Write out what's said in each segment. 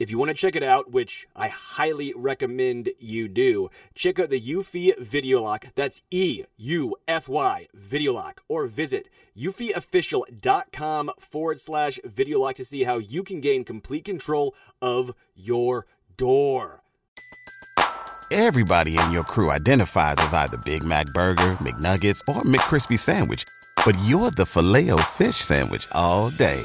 If you want to check it out, which I highly recommend you do, check out the Eufy Video Lock. That's E U F Y Video Lock. Or visit eufyofficial.com forward slash video lock to see how you can gain complete control of your door. Everybody in your crew identifies as either Big Mac Burger, McNuggets, or McCrispy Sandwich, but you're the Filet-O-Fish Sandwich all day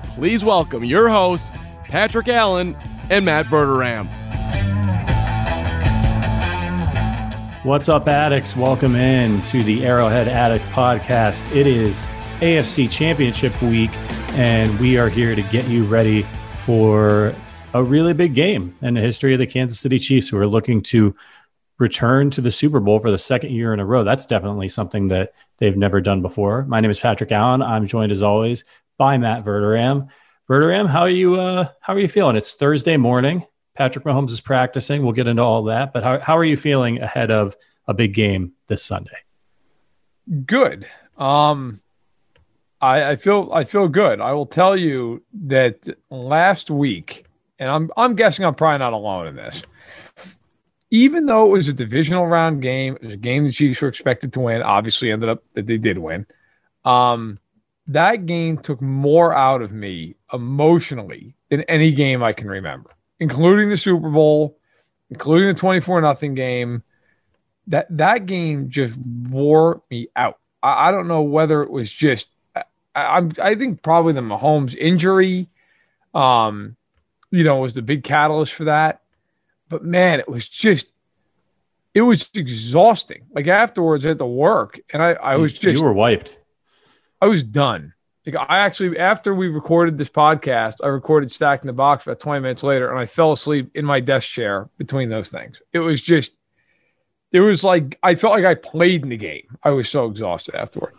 please welcome your hosts, Patrick Allen and Matt Verderame. What's up, addicts? Welcome in to the Arrowhead Addict podcast. It is AFC Championship week, and we are here to get you ready for a really big game in the history of the Kansas City Chiefs, who are looking to return to the Super Bowl for the second year in a row. That's definitely something that they've never done before. My name is Patrick Allen. I'm joined as always by Matt Verderame. Verderame, how are you? Uh, how are you feeling? It's Thursday morning. Patrick Mahomes is practicing. We'll get into all that, but how how are you feeling ahead of a big game this Sunday? Good. Um, I, I feel I feel good. I will tell you that last week, and I'm I'm guessing I'm probably not alone in this. Even though it was a divisional round game, it was a game the Chiefs were expected to win. Obviously, ended up that they did win. Um, that game took more out of me emotionally than any game I can remember, including the Super Bowl, including the 24 nothing game. That that game just wore me out. I, I don't know whether it was just I, I, I think probably the Mahomes injury, um, you know, was the big catalyst for that. But man, it was just it was exhausting. Like afterwards, I had to work, and I I was just you were wiped. I was done. Like I actually, after we recorded this podcast, I recorded Stack in the Box about 20 minutes later, and I fell asleep in my desk chair between those things. It was just, it was like I felt like I played in the game. I was so exhausted afterward.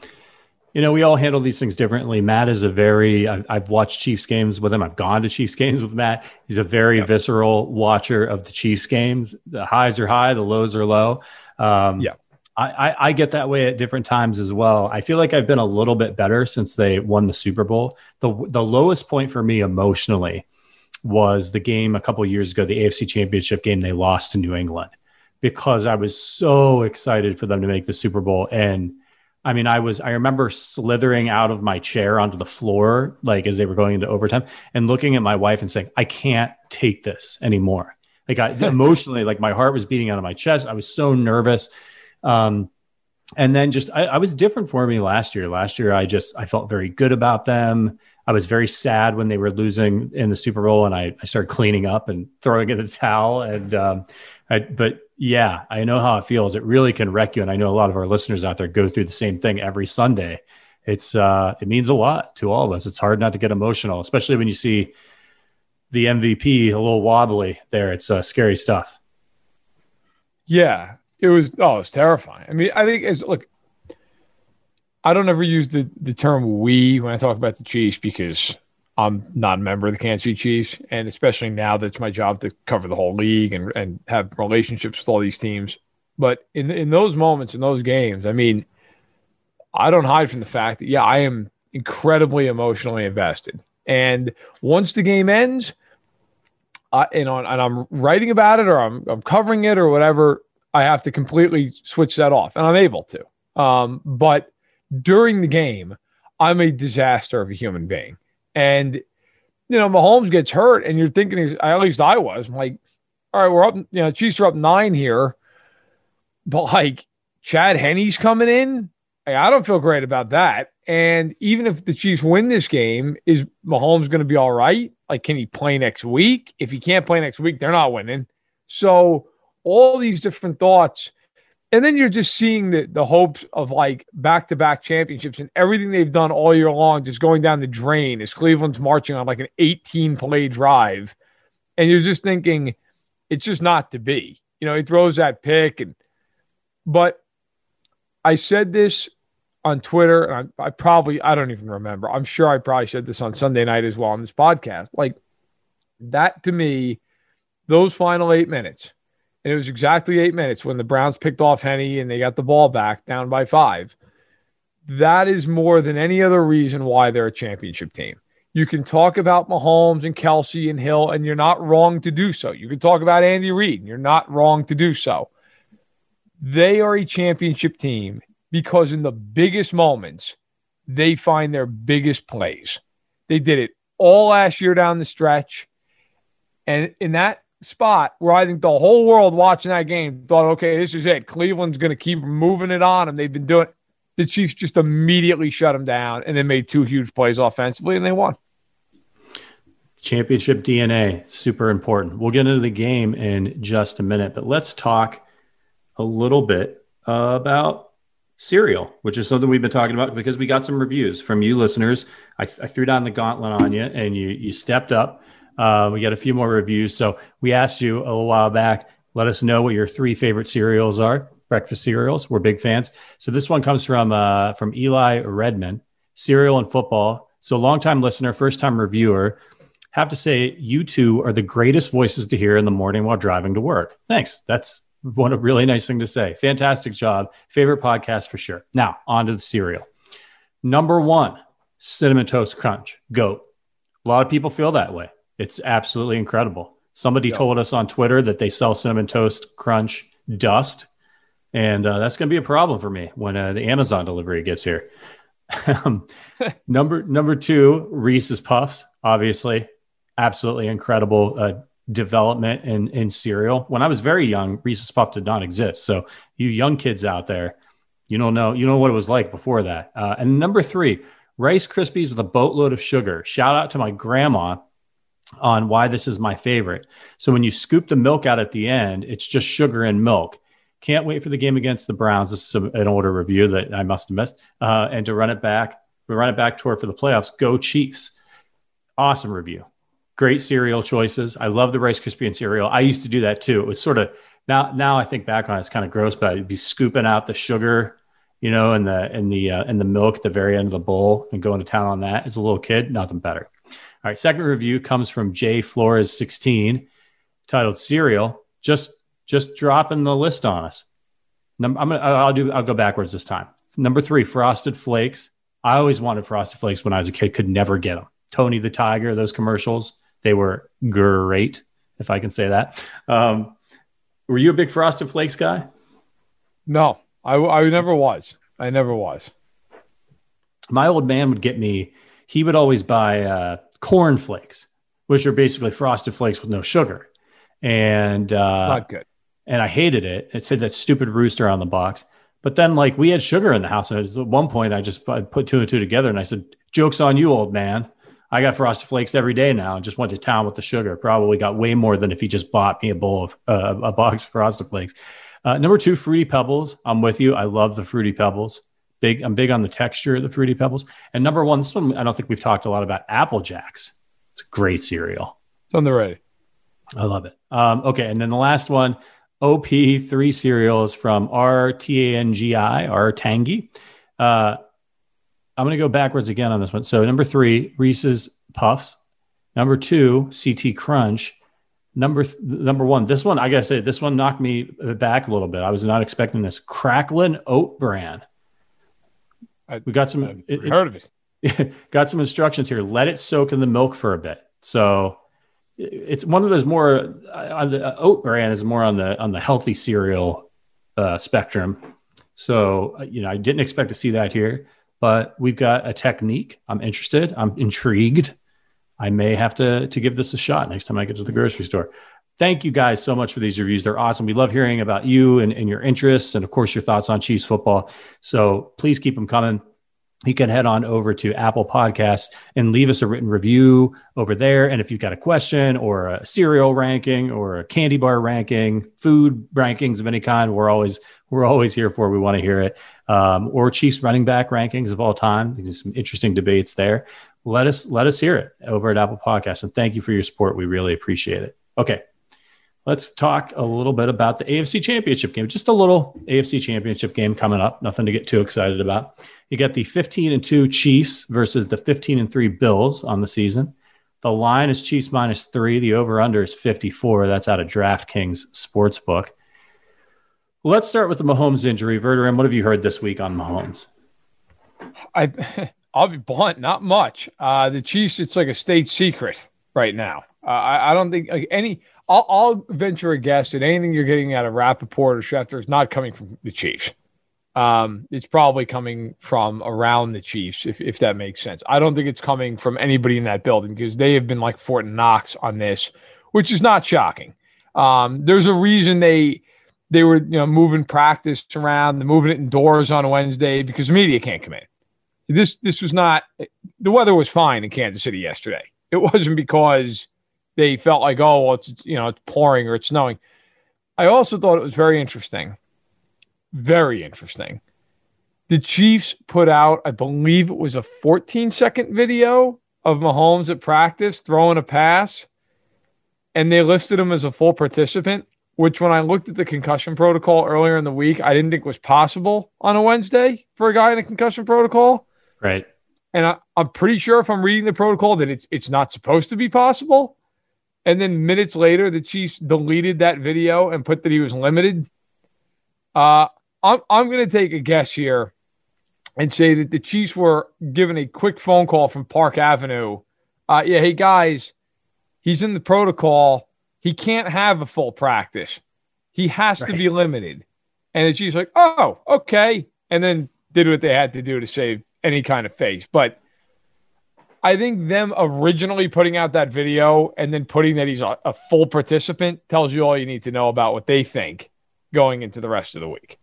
You know, we all handle these things differently. Matt is a very, I've watched Chiefs games with him. I've gone to Chiefs games with Matt. He's a very yeah. visceral watcher of the Chiefs games. The highs are high, the lows are low. Um, yeah. I, I, get that way at different times as well. I feel like I've been a little bit better since they won the Super Bowl. The the lowest point for me emotionally was the game a couple years ago, the AFC Championship game they lost to New England, because I was so excited for them to make the Super Bowl. And I mean, I was I remember slithering out of my chair onto the floor like as they were going into overtime and looking at my wife and saying, "I can't take this anymore." Like I emotionally, like my heart was beating out of my chest. I was so nervous um, and then just I, I, was different for me last year. Last year, I just I felt very good about them. I was very sad when they were losing in the Super Bowl, and I, I started cleaning up and throwing in the towel. And um, I, but yeah, I know how it feels. It really can wreck you, and I know a lot of our listeners out there go through the same thing every Sunday. It's uh, it means a lot to all of us. It's hard not to get emotional, especially when you see the MVP a little wobbly there. It's uh, scary stuff. Yeah, it was oh, it's terrifying. I mean, I think it's look. I don't ever use the, the term we when I talk about the Chiefs because I'm not a member of the Kansas City Chiefs, and especially now that it's my job to cover the whole league and and have relationships with all these teams. But in in those moments, in those games, I mean, I don't hide from the fact that yeah, I am incredibly emotionally invested. And once the game ends, I, you know, and I'm writing about it or I'm, I'm covering it or whatever, I have to completely switch that off, and I'm able to. Um, but during the game, I'm a disaster of a human being, and you know, Mahomes gets hurt, and you're thinking, at least I was, I'm like, all right, we're up, you know, Chiefs are up nine here, but like Chad Henne's coming in, I don't feel great about that. And even if the Chiefs win this game, is Mahomes going to be all right? Like, can he play next week? If he can't play next week, they're not winning. So, all these different thoughts. And then you're just seeing the, the hopes of like back to back championships and everything they've done all year long just going down the drain as Cleveland's marching on like an 18 play drive. And you're just thinking, it's just not to be. You know, he throws that pick. And, but I said this on Twitter, and I, I, probably, I don't even remember. I'm sure I probably said this on Sunday night as well on this podcast. Like that to me, those final eight minutes, and it was exactly eight minutes when the Browns picked off Henne and they got the ball back down by five. That is more than any other reason why they're a championship team. You can talk about Mahomes and Kelce and Hill, and you're not wrong to do so. You can talk about Andy Reid, and you're not wrong to do so. They are a championship team because in the biggest moments, they find their biggest plays. They did it all last year down the stretch. And in that spot where I think the whole world watching that game thought, okay, this is it. Cleveland's going to keep moving it on, and they've been doing it. The Chiefs just immediately shut them down and then made two huge plays offensively, and they won. Championship DNA, super important. We'll get into the game in just a minute, but let's talk a little bit about cereal, which is something we've been talking about because we got some reviews from you listeners. I, I threw down the gauntlet on you, and you you stepped up. Uh, we got a few more reviews, so we asked you a little while back. Let us know what your three favorite cereals are. Breakfast cereals. We're big fans. So this one comes from uh, from Eli Redman. Cereal and football. So longtime listener, first time reviewer. Have to say, you two are the greatest voices to hear in the morning while driving to work. Thanks. That's one really nice thing to say. Fantastic job. Favorite podcast for sure. Now, on to the cereal. Number one, Cinnamon Toast Crunch, GOAT. A lot of people feel that way. It's absolutely incredible. Somebody yep. told us on Twitter that they sell Cinnamon Toast Crunch dust. And uh, that's going to be a problem for me when uh, the Amazon delivery gets here. Um, number number two, Reese's Puffs. Obviously, absolutely incredible uh, development in in cereal. When I was very young, Reese's Puff did not exist. So you young kids out there, you don't know you know what it was like before that. Uh, and number three, Rice Krispies with a boatload of sugar. Shout out to my grandma on why this is my favorite. So when you scoop the milk out at the end, it's just sugar and milk. Can't wait for the game against the Browns. This is an older review that I must have missed. Uh, and to run it back, we run it back toward for the playoffs. Go Chiefs! Awesome review great cereal choices. I love the Rice Krispie cereal. I used to do that too. It was sort of now now I think back on it, it's kind of gross, but I'd be scooping out the sugar, you know, and the and the uh, and the milk at the very end of the bowl and going to town on that. As a little kid, nothing better. All right, second review comes from Jay Flores 16, titled "Cereal." Just just dropping the list on us. Number, I'm gonna I'll do I'll go backwards this time. Number three, Frosted Flakes. I always wanted Frosted Flakes when I was a kid. Could never get them. Tony the Tiger, those commercials they were great, if I can say that. Um, were you a big Frosted Flakes guy? No, I, I never was. I never was. My old man would get me, he would always buy uh, corn flakes, which are basically Frosted Flakes with no sugar. And uh, not good. And I hated it. It said that stupid rooster on the box. But then, like, we had sugar in the house. And at one point, I just I put two and two together and I said, Joke's on you, old man. I got Frosted Flakes every day now and just went to town with the sugar. Probably got way more than if he just bought me a bowl of uh, a box of Frosted Flakes. Uh, number two, Fruity Pebbles. I'm with you. I love the Fruity Pebbles. Big. I'm big on the texture of the Fruity Pebbles. And number one, this one I don't think we've talked a lot about Apple Jacks. It's a great cereal. It's on the right. I love it. Um, okay, and then the last one, OP three cereals from R T A N G I R Tangy. Uh, I'm going to go backwards again on this one. So number three, Reese's puffs. Number two, CT crunch. Number th- number one, this one I gotta say, this one knocked me back a little bit. I was not expecting this. Cracklin oat bran. We got some. It, heard of it. got some instructions here. Let it soak in the milk for a bit. So it's one of those more uh, the uh, oat bran is more on the on the healthy cereal uh, spectrum. So uh, you know, I didn't expect to see that here, but we've got a technique. I'm interested. I'm intrigued. I may have to to give this a shot next time I get to the grocery store. Thank you guys so much for these reviews. They're awesome. We love hearing about you and, and your interests and of course your thoughts on Chiefs football. So please keep them coming you can head on over to Apple Podcasts and leave us a written review over there. And if you've got a question or a cereal ranking or a candy bar ranking, food rankings of any kind, we're always we're always here for. We want to hear it. Um, or Chiefs running back rankings of all time. There's some interesting debates there let us let us hear it over at Apple Podcasts. And thank you for your support. We really appreciate it. Okay. Let's talk a little bit about the AFC Championship game. Just a little AFC Championship game coming up. Nothing to get too excited about. You got the 15 and 2 Chiefs versus the 15 and 3 Bills on the season. The line is Chiefs minus 3. The over under is 54. That's out of DraftKings Sportsbook. Let's start with the Mahomes injury. Verderame, what have you heard this week on Mahomes? I I'll be blunt, not much. Uh, the Chiefs, it's like a state secret right now. Uh, I, I, don't think like, any. I'll, I'll, venture a guess that anything you're getting out of Rapoport or Schefter is not coming from the Chiefs. Um, it's probably coming from around the Chiefs, if, if that makes sense. I don't think it's coming from anybody in that building because they have been like Fort Knox on this, which is not shocking. Um, there's a reason they they were you know moving practice around, moving it indoors on Wednesday because the media can't come in this this was not the weather was fine in Kansas City yesterday. It wasn't because they felt like oh well it's you know it's pouring or it's snowing. I also thought it was very interesting, very interesting. The Chiefs put out, I believe it was a 14 second video of Mahomes at practice throwing a pass, and they listed him as a full participant. Which, when I looked at the concussion protocol earlier in the week, I didn't think was possible on a Wednesday for a guy in a concussion protocol. Right. And I, I'm pretty sure if I'm reading the protocol that it's it's not supposed to be possible. And then minutes later, the Chiefs deleted that video and put that he was limited. Uh, I'm I'm going to take a guess here and say that the Chiefs were given a quick phone call from Park Avenue. Uh, yeah, hey guys, he's in the protocol. He can't have a full practice. He has right. to be limited. And the Chiefs like, oh, okay, and then did what they had to do to save any kind of face. But I think them originally putting out that video and then putting that he's a, a, full participant tells you all you need to know about what they think going into the rest of the week.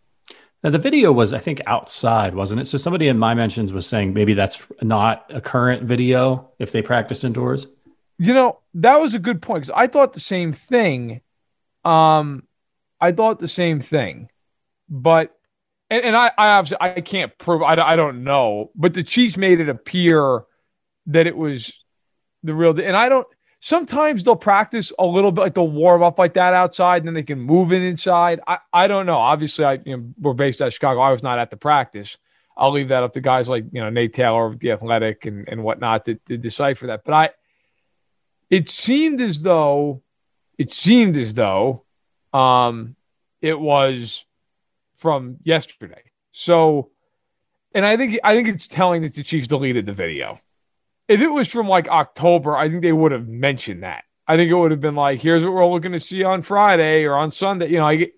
Now, the video was, I think, outside, wasn't it? So somebody in my mentions was saying maybe that's not a current video if they practice indoors. You know, that was a good point because I thought the same thing. Um, I thought the same thing, but and, and I, I obviously I can't prove I, I don't know, but the Chiefs made it appear that it was the real and I don't sometimes they'll practice a little bit like they'll warm up like that outside and then they can move it inside. I, I don't know. Obviously I you know, we're based of Chicago. I was not at the practice. I'll leave that up to guys like you know Nate Taylor with the athletic and, and whatnot to, to decipher that. But I it seemed as though it seemed as though um it was from yesterday. So, and I think I think it's telling that the Chiefs deleted the video. If it was from like October, I think they would have mentioned that. I think it would have been like, "Here's what we're looking to see on Friday or on Sunday." You know, I get,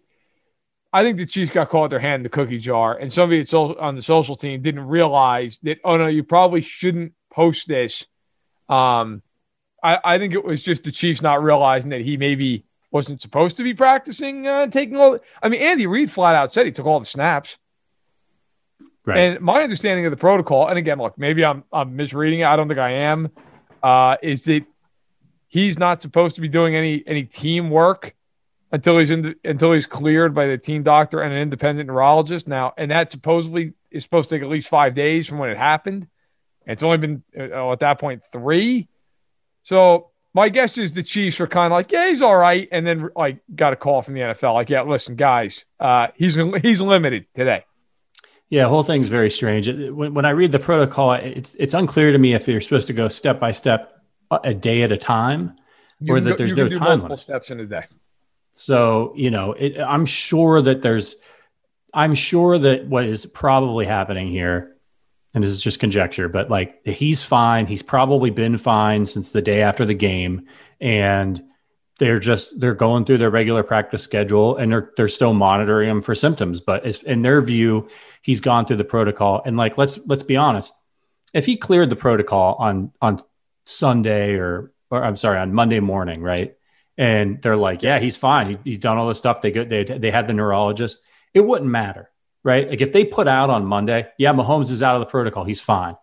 I think the Chiefs got caught their hand in the cookie jar, and somebody on the social team didn't realize that. Oh no, you probably shouldn't post this. Um, I, I think it was just the Chiefs not realizing that he maybe wasn't supposed to be practicing uh, taking all. I mean, Andy Reid flat out said he took all the snaps. Right. And my understanding of the protocol, and again, look, maybe I'm I'm misreading it. I don't think I am. Uh, is that he's not supposed to be doing any any team work until he's in until he's cleared by the team doctor and an independent neurologist. Now, and that supposedly is supposed to take at least five days from when it happened. And it's only been uh, at that point three. So my guess is the Chiefs were kind of like, yeah, he's all right, and then like got a call from the NFL, like, yeah, listen, guys, uh, he's he's limited today. Yeah, whole thing's very strange. When, when I read the protocol, it's it's unclear to me if you're supposed to go step by step uh, a day at a time, You or that go- there's you no time multiple limit. steps in a day. So, you know, it, I'm sure that there's, I'm sure that what is probably happening here, and this is just conjecture, but like he's fine. He's probably been fine since the day after the game. And they're just, they're going through their regular practice schedule and they're, they're still monitoring him for symptoms. But as, in their view, he's gone through the protocol. And like, let's, let's be honest. If he cleared the protocol on, on Sunday or, or I'm sorry, on Monday morning, right? and they're like, "Yeah, he's fine. He, he's done all this stuff." They go, they they had the neurologist. It wouldn't matter, right? Like if they put out on Monday, "Yeah, Mahomes is out of the protocol. He's fine."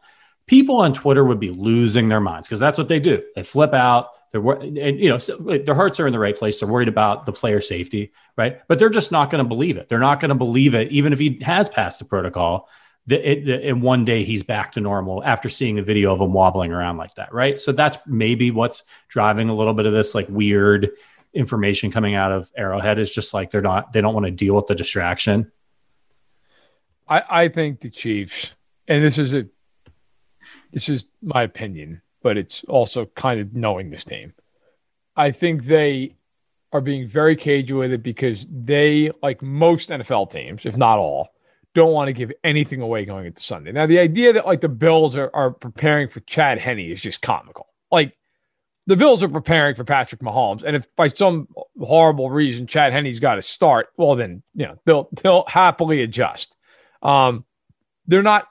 People on Twitter would be losing their minds because that's what they do. They flip out. They're wor- and you know so their hearts are in the right place. They're worried about the player safety, right? But they're just not going to believe it. They're not going to believe it, even if he has passed the protocol. That in one day he's back to normal after seeing a video of him wobbling around like that, right? So that's maybe what's driving a little bit of this like weird information coming out of Arrowhead is just like they're not they don't want to deal with the distraction. I, I think the Chiefs, and this is a this is my opinion, but it's also kind of knowing this team. I think they are being very cagey with it because they, like most NFL teams, if not all, don't want to give anything away going into Sunday. Now, the idea that like the Bills are, are preparing for Chad Henne is just comical. Like the Bills are preparing for Patrick Mahomes, and if by some horrible reason Chad Henne's got to start, well then you know they'll they'll happily adjust. Um, they're not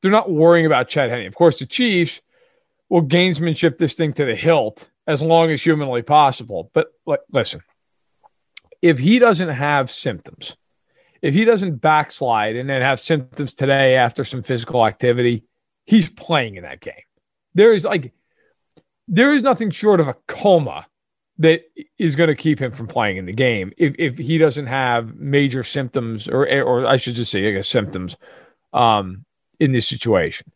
they're not worrying about Chad Henne. Of course, the Chiefs will gamesmanship this thing to the hilt as long as humanly possible. But like, listen, if he doesn't have symptoms, if he doesn't backslide and then have symptoms today after some physical activity, he's playing in that game. There is like there is nothing short of a coma that is going to keep him from playing in the game if, if he doesn't have major symptoms or or I should just say I guess symptoms um, in this situation.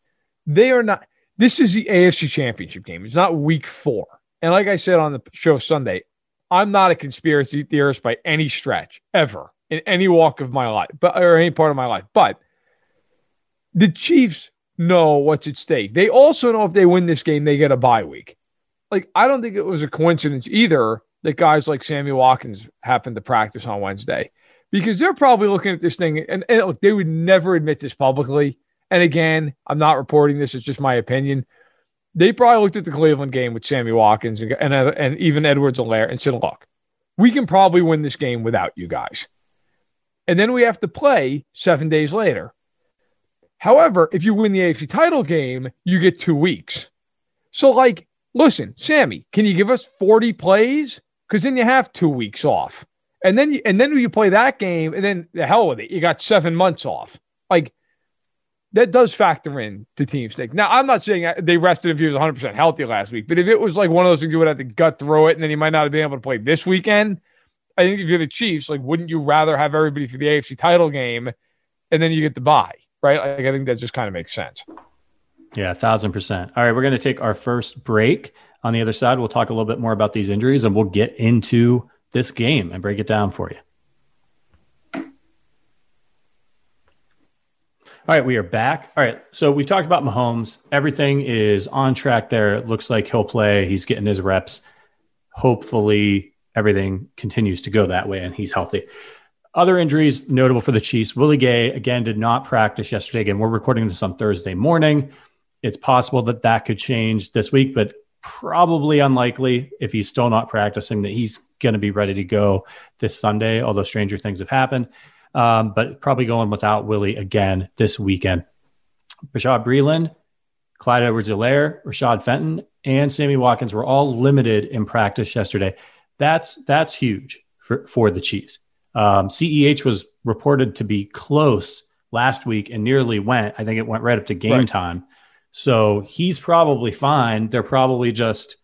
They are not. This is the AFC Championship game. It's not Week Four. And like I said on the show Sunday, I'm not a conspiracy theorist by any stretch ever in any walk of my life, but or any part of my life. But the Chiefs know what's at stake. They also know if they win this game, they get a bye week. Like I don't think it was a coincidence either that guys like Sammy Watkins happened to practice on Wednesday because they're probably looking at this thing and, and look, they would never admit this publicly. And again, I'm not reporting this; it's just my opinion. They probably looked at the Cleveland game with Sammy Watkins and and, uh, and even Edwards-Helaire and said, "Look, we can probably win this game without you guys." And then we have to play seven days later. However, if you win the AFC title game, you get two weeks. So, like, listen, Sammy, can you give us 40 plays? Because then you have two weeks off. And then you and then you play that game, and then the hell with it. You got seven months off. Like that does factor in to team stake. Now, I'm not saying they rested if he was 100 percent healthy last week, but if it was like one of those things you would have to gut through it, and then he might not have been able to play this weekend. I think if you're the Chiefs, like, wouldn't you rather have everybody for the AFC title game, and then you get the bye, right? Like, I think that just kind of makes sense. Yeah, a thousand percent. All right, we're going to take our first break. On the other side, we'll talk a little bit more about these injuries and we'll get into this game and break it down for you. All right, we are back. All right, so we've talked about Mahomes. Everything is on track there. It looks like he'll play. He's getting his reps. Hopefully, everything continues to go that way and he's healthy. Other injuries notable for the Chiefs. Willie Gay, again, did not practice yesterday. Again, we're recording this on Thursday morning. It's possible that that could change this week, but probably unlikely if he's still not practicing that he's going to be ready to go this Sunday, although stranger things have happened. Um, but probably going without Willie again this weekend. Bashaud Breeland, Clyde Edwards-Helaire, Rashad Fenton, and Sammy Watkins were all limited in practice yesterday. That's that's huge for, for the Chiefs. Um, CEH was reported to be close last week and nearly went. I think it went right up to game Right. time. So he's probably fine. They're probably just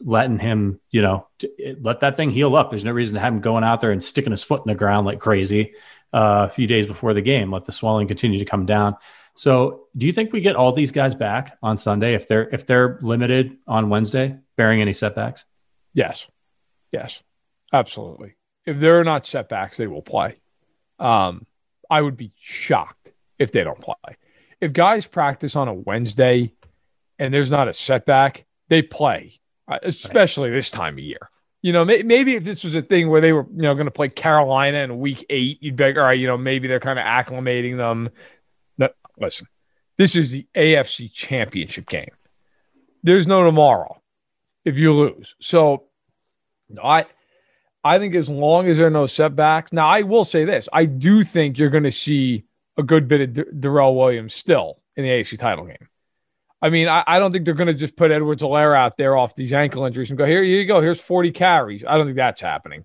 letting him, you know, t- let that thing heal up. There's no reason to have him going out there and sticking his foot in the ground like crazy uh, a few days before the game. Let the swelling continue to come down. So, do you think we get all these guys back on Sunday if they're if they're limited on Wednesday, bearing any setbacks? Yes. Yes. Absolutely. If there are not setbacks, they will play. Um, I would be shocked if they don't play. If guys practice on a Wednesday and there's not a setback, they play, especially right. this time of year. You know, may, maybe if this was a thing where they were, you know, going to play Carolina in week eight, you'd be like, all right, you know, maybe they're kind of acclimating them. No, listen, this is the AFC championship game. There's no tomorrow if you lose. So I I think as long as there are no setbacks. Now I will say this. I do think you're going to see a good bit of D- Darrel Williams still in the AFC title game. I mean, I, I don't think they're going to just put Edwards-Helaire out there off these ankle injuries and go, here, here you go. Here's 40 carries. I don't think that's happening.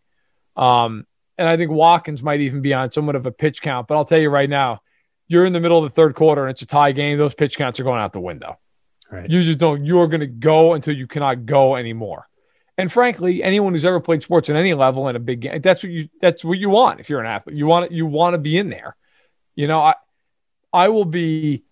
Um, and I think Watkins might even be on somewhat of a pitch count. But I'll tell you right now, you're in the middle of the third quarter and it's a tie game. Those pitch counts are going out the window. Right. You just don't, you're going to go until you cannot go anymore. And frankly, anyone who's ever played sports at any level in a big game, that's what you, that's what you want. If you're an athlete, you want, you want to be in there. You know, I, I will be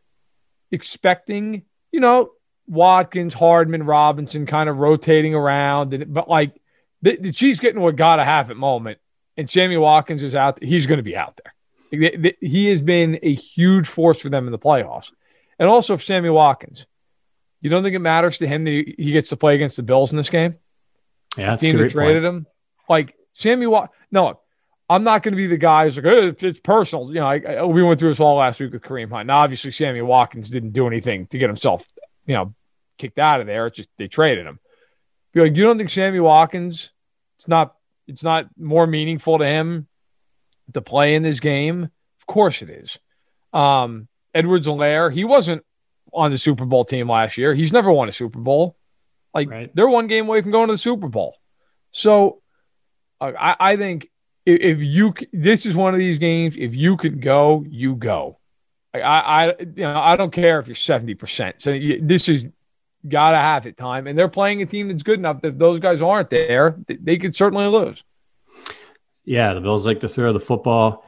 expecting you know, Watkins, Hardman, Robinson kind of rotating around. But like the, the Chiefs getting what gotta have at moment, and Sammy Watkins is out. He's going to be out there. He has been a huge force for them in the playoffs. And also, if Sammy Watkins, you don't think it matters to him that he gets to play against the Bills in this game? Yeah, the team that traded point. him. Like Sammy Watkins. No, I'm not going to be the guy who's like, oh, it's personal. You know, I, I, we went through this all last week with Kareem Hunt. Now, obviously, Sammy Watkins didn't do anything to get himself, you know, kicked out of there. It's just they traded him. Be like, you don't think Sammy Watkins? It's not. It's not more meaningful to him to play in this game. Of course, it is. Um, Edwards-Helaire, he wasn't on the Super Bowl team last year. He's never won a Super Bowl. Like right. they're one game away from going to the Super Bowl. So uh, I, I think if you this is one of these games if you can go you go. I i you know i don't care if you're 70% so you, this is gotta have it time. And they're playing a team that's good enough that if those guys aren't there they, they could certainly lose. Yeah the bills like to throw the football.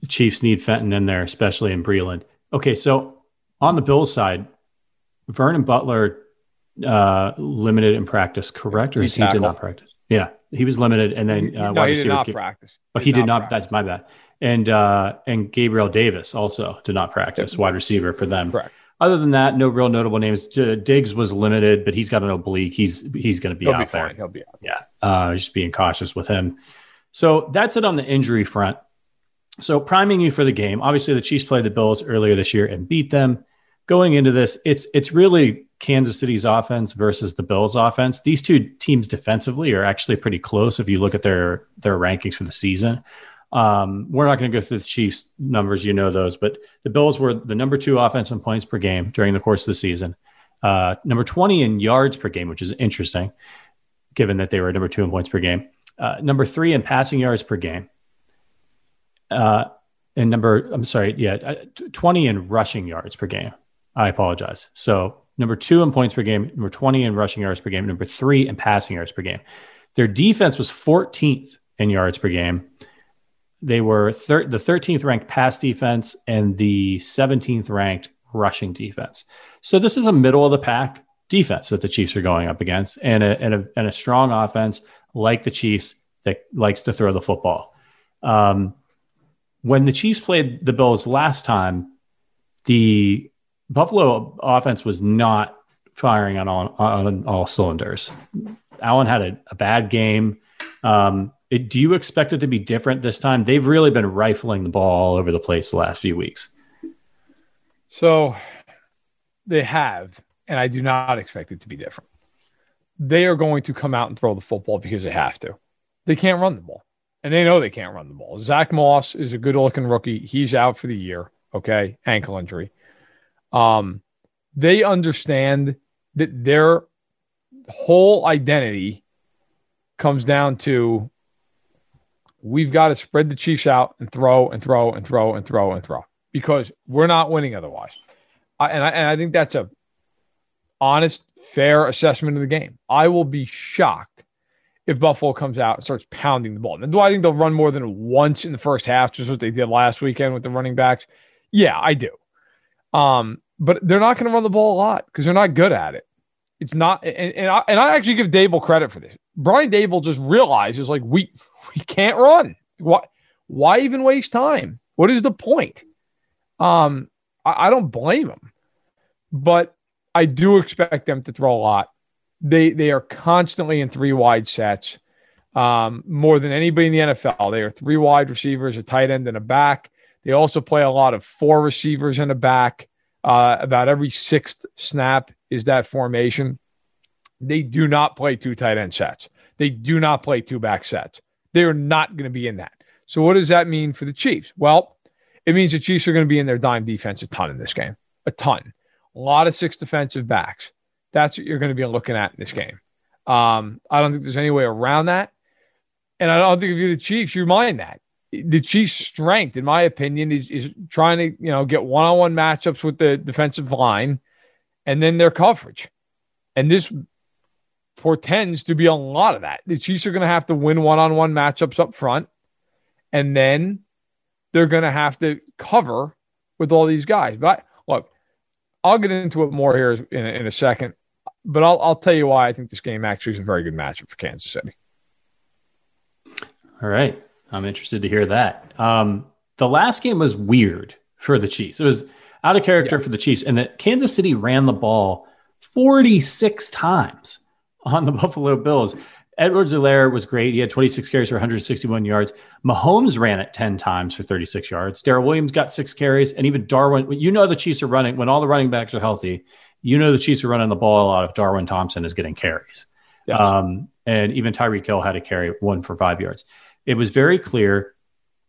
The chiefs need fenton in there especially in breeland okay so on the bills side vernon butler uh limited in practice correct? Or he, he did not practice yeah he was limited, and then uh, no, he did not practice. Oh, he, did, not. Practice. That's my bad. And uh, and Gabriel Davis also did not practice, wide receiver for them. Correct. Other than that, no real notable names. Diggs was limited, but he's got an oblique. He's he's going to be He'll out be there. He'll be out. Yeah, uh, just being cautious with him. So that's it on the injury front. So priming you for the game. Obviously, the Chiefs played the Bills earlier this year and beat them. Going into this, it's it's really Kansas City's offense versus the Bills offense. These two teams defensively are actually pretty close if you look at their their rankings for the season. Um, we're not going to go through the Chiefs numbers, you know those, but the Bills were the number two offense in points per game during the course of the season. Uh, number 20 in yards per game, which is interesting given that they were number two in points per game. Uh, number three in passing yards per game. Uh, and number, I'm sorry, yeah, uh, 20 in rushing yards per game. I apologize. So number two in points per game, number 20 in rushing yards per game, number three in passing yards per game. Their defense was 14th in yards per game. They were thir- the 13th ranked pass defense and the 17th ranked rushing defense. So this is a middle of the pack defense that the Chiefs are going up against, and a, and a, and a strong offense like the Chiefs that likes to throw the football. Um, when the Chiefs played the Bills last time, the Buffalo offense was not firing on all, on all cylinders. Allen had a, a bad game. Um, it, do you expect it to be different this time? They've really been rifling the ball all over the place the last few weeks. So they have, and I do not expect it to be different. They are going to come out and throw the football because they have to. They can't run the ball, and they know they can't run the ball. Zach Moss is a good looking rookie. He's out for the year. Okay, ankle injury. Um, they understand that their whole identity comes down to we've got to spread the Chiefs out and throw and throw and throw and throw and throw because we're not winning otherwise. I, and, I, and I think that's a honest, fair assessment of the game. I will be shocked if Buffalo comes out and starts pounding the ball. And do I think they'll run more than once in the first half, just what they did last weekend with the running backs? Yeah, I do. Um, but they're not going to run the ball a lot because they're not good at it. It's not, and, and I, and I actually give Daboll credit for this. Brian Daboll just realizes like we we can't run. Why why even waste time? What is the point? Um, I, I don't blame him, but I do expect them to throw a lot. They they are constantly in three wide sets, um, more than anybody in the NFL. They are three wide receivers, a tight end, and a back. They also play a lot of four receivers in the back. Uh, about every sixth snap is that formation. They do not play two tight end sets. They do not play two back sets. They are not going to be in that. So, what does that mean for the Chiefs? Well, it means the Chiefs are going to be in their dime defense a ton in this game, a ton. A lot of six defensive backs. That's what you're going to be looking at in this game. Um, I don't think there's any way around that. And I don't think if you're the Chiefs, you mind that. The Chiefs' strength, in my opinion, is, is trying to you know get one-on-one matchups with the defensive line, and then their coverage. And this portends to be a lot of that. The Chiefs are going to have to win one-on-one matchups up front, and then they're going to have to cover with all these guys. But look, I'll get into it more here in a, in a second. But I'll, I'll tell you why I think this game actually is a very good matchup for Kansas City. All right. I'm interested to hear that. Um, the last game was weird for the Chiefs. It was out of character yeah. for the Chiefs, and that Kansas City ran the ball 46 times on the Buffalo Bills. Edwards-Helaire was great. He had 26 carries for 161 yards. Mahomes ran it 10 times for 36 yards. Darrel Williams got six carries. And even Darwin, you know, the Chiefs are running when all the running backs are healthy. You know, the Chiefs are running the ball a lot if Darwin Thompson is getting carries. Yeah. Um, and even Tyreek Hill had a carry, one for five yards. It was very clear.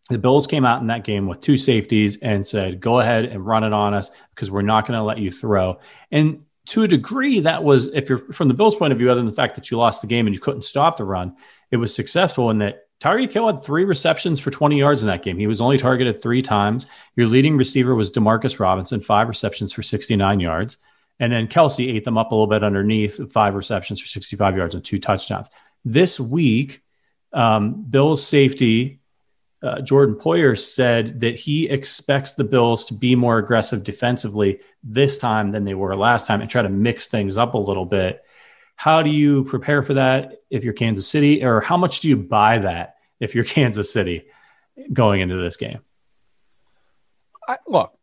The Bills came out in that game with two safeties and said, go ahead and run it on us because we're not going to let you throw. And to a degree, that was, if you're from the Bills' point of view, other than the fact that you lost the game and you couldn't stop the run, it was successful in that Tyreek Hill had three receptions for 20 yards in that game. He was only targeted three times. Your leading receiver was Demarcus Robinson, five receptions for 69 yards. And then Kelce ate them up a little bit underneath, five receptions for 65 yards and two touchdowns. This week, um, Bill's safety uh, Jordan Poyer said that he expects the Bills to be more aggressive defensively this time than they were last time and try to mix things up a little bit. How do you prepare for that if you're Kansas City, or how much do you buy that if you're Kansas City going into this game? I, look,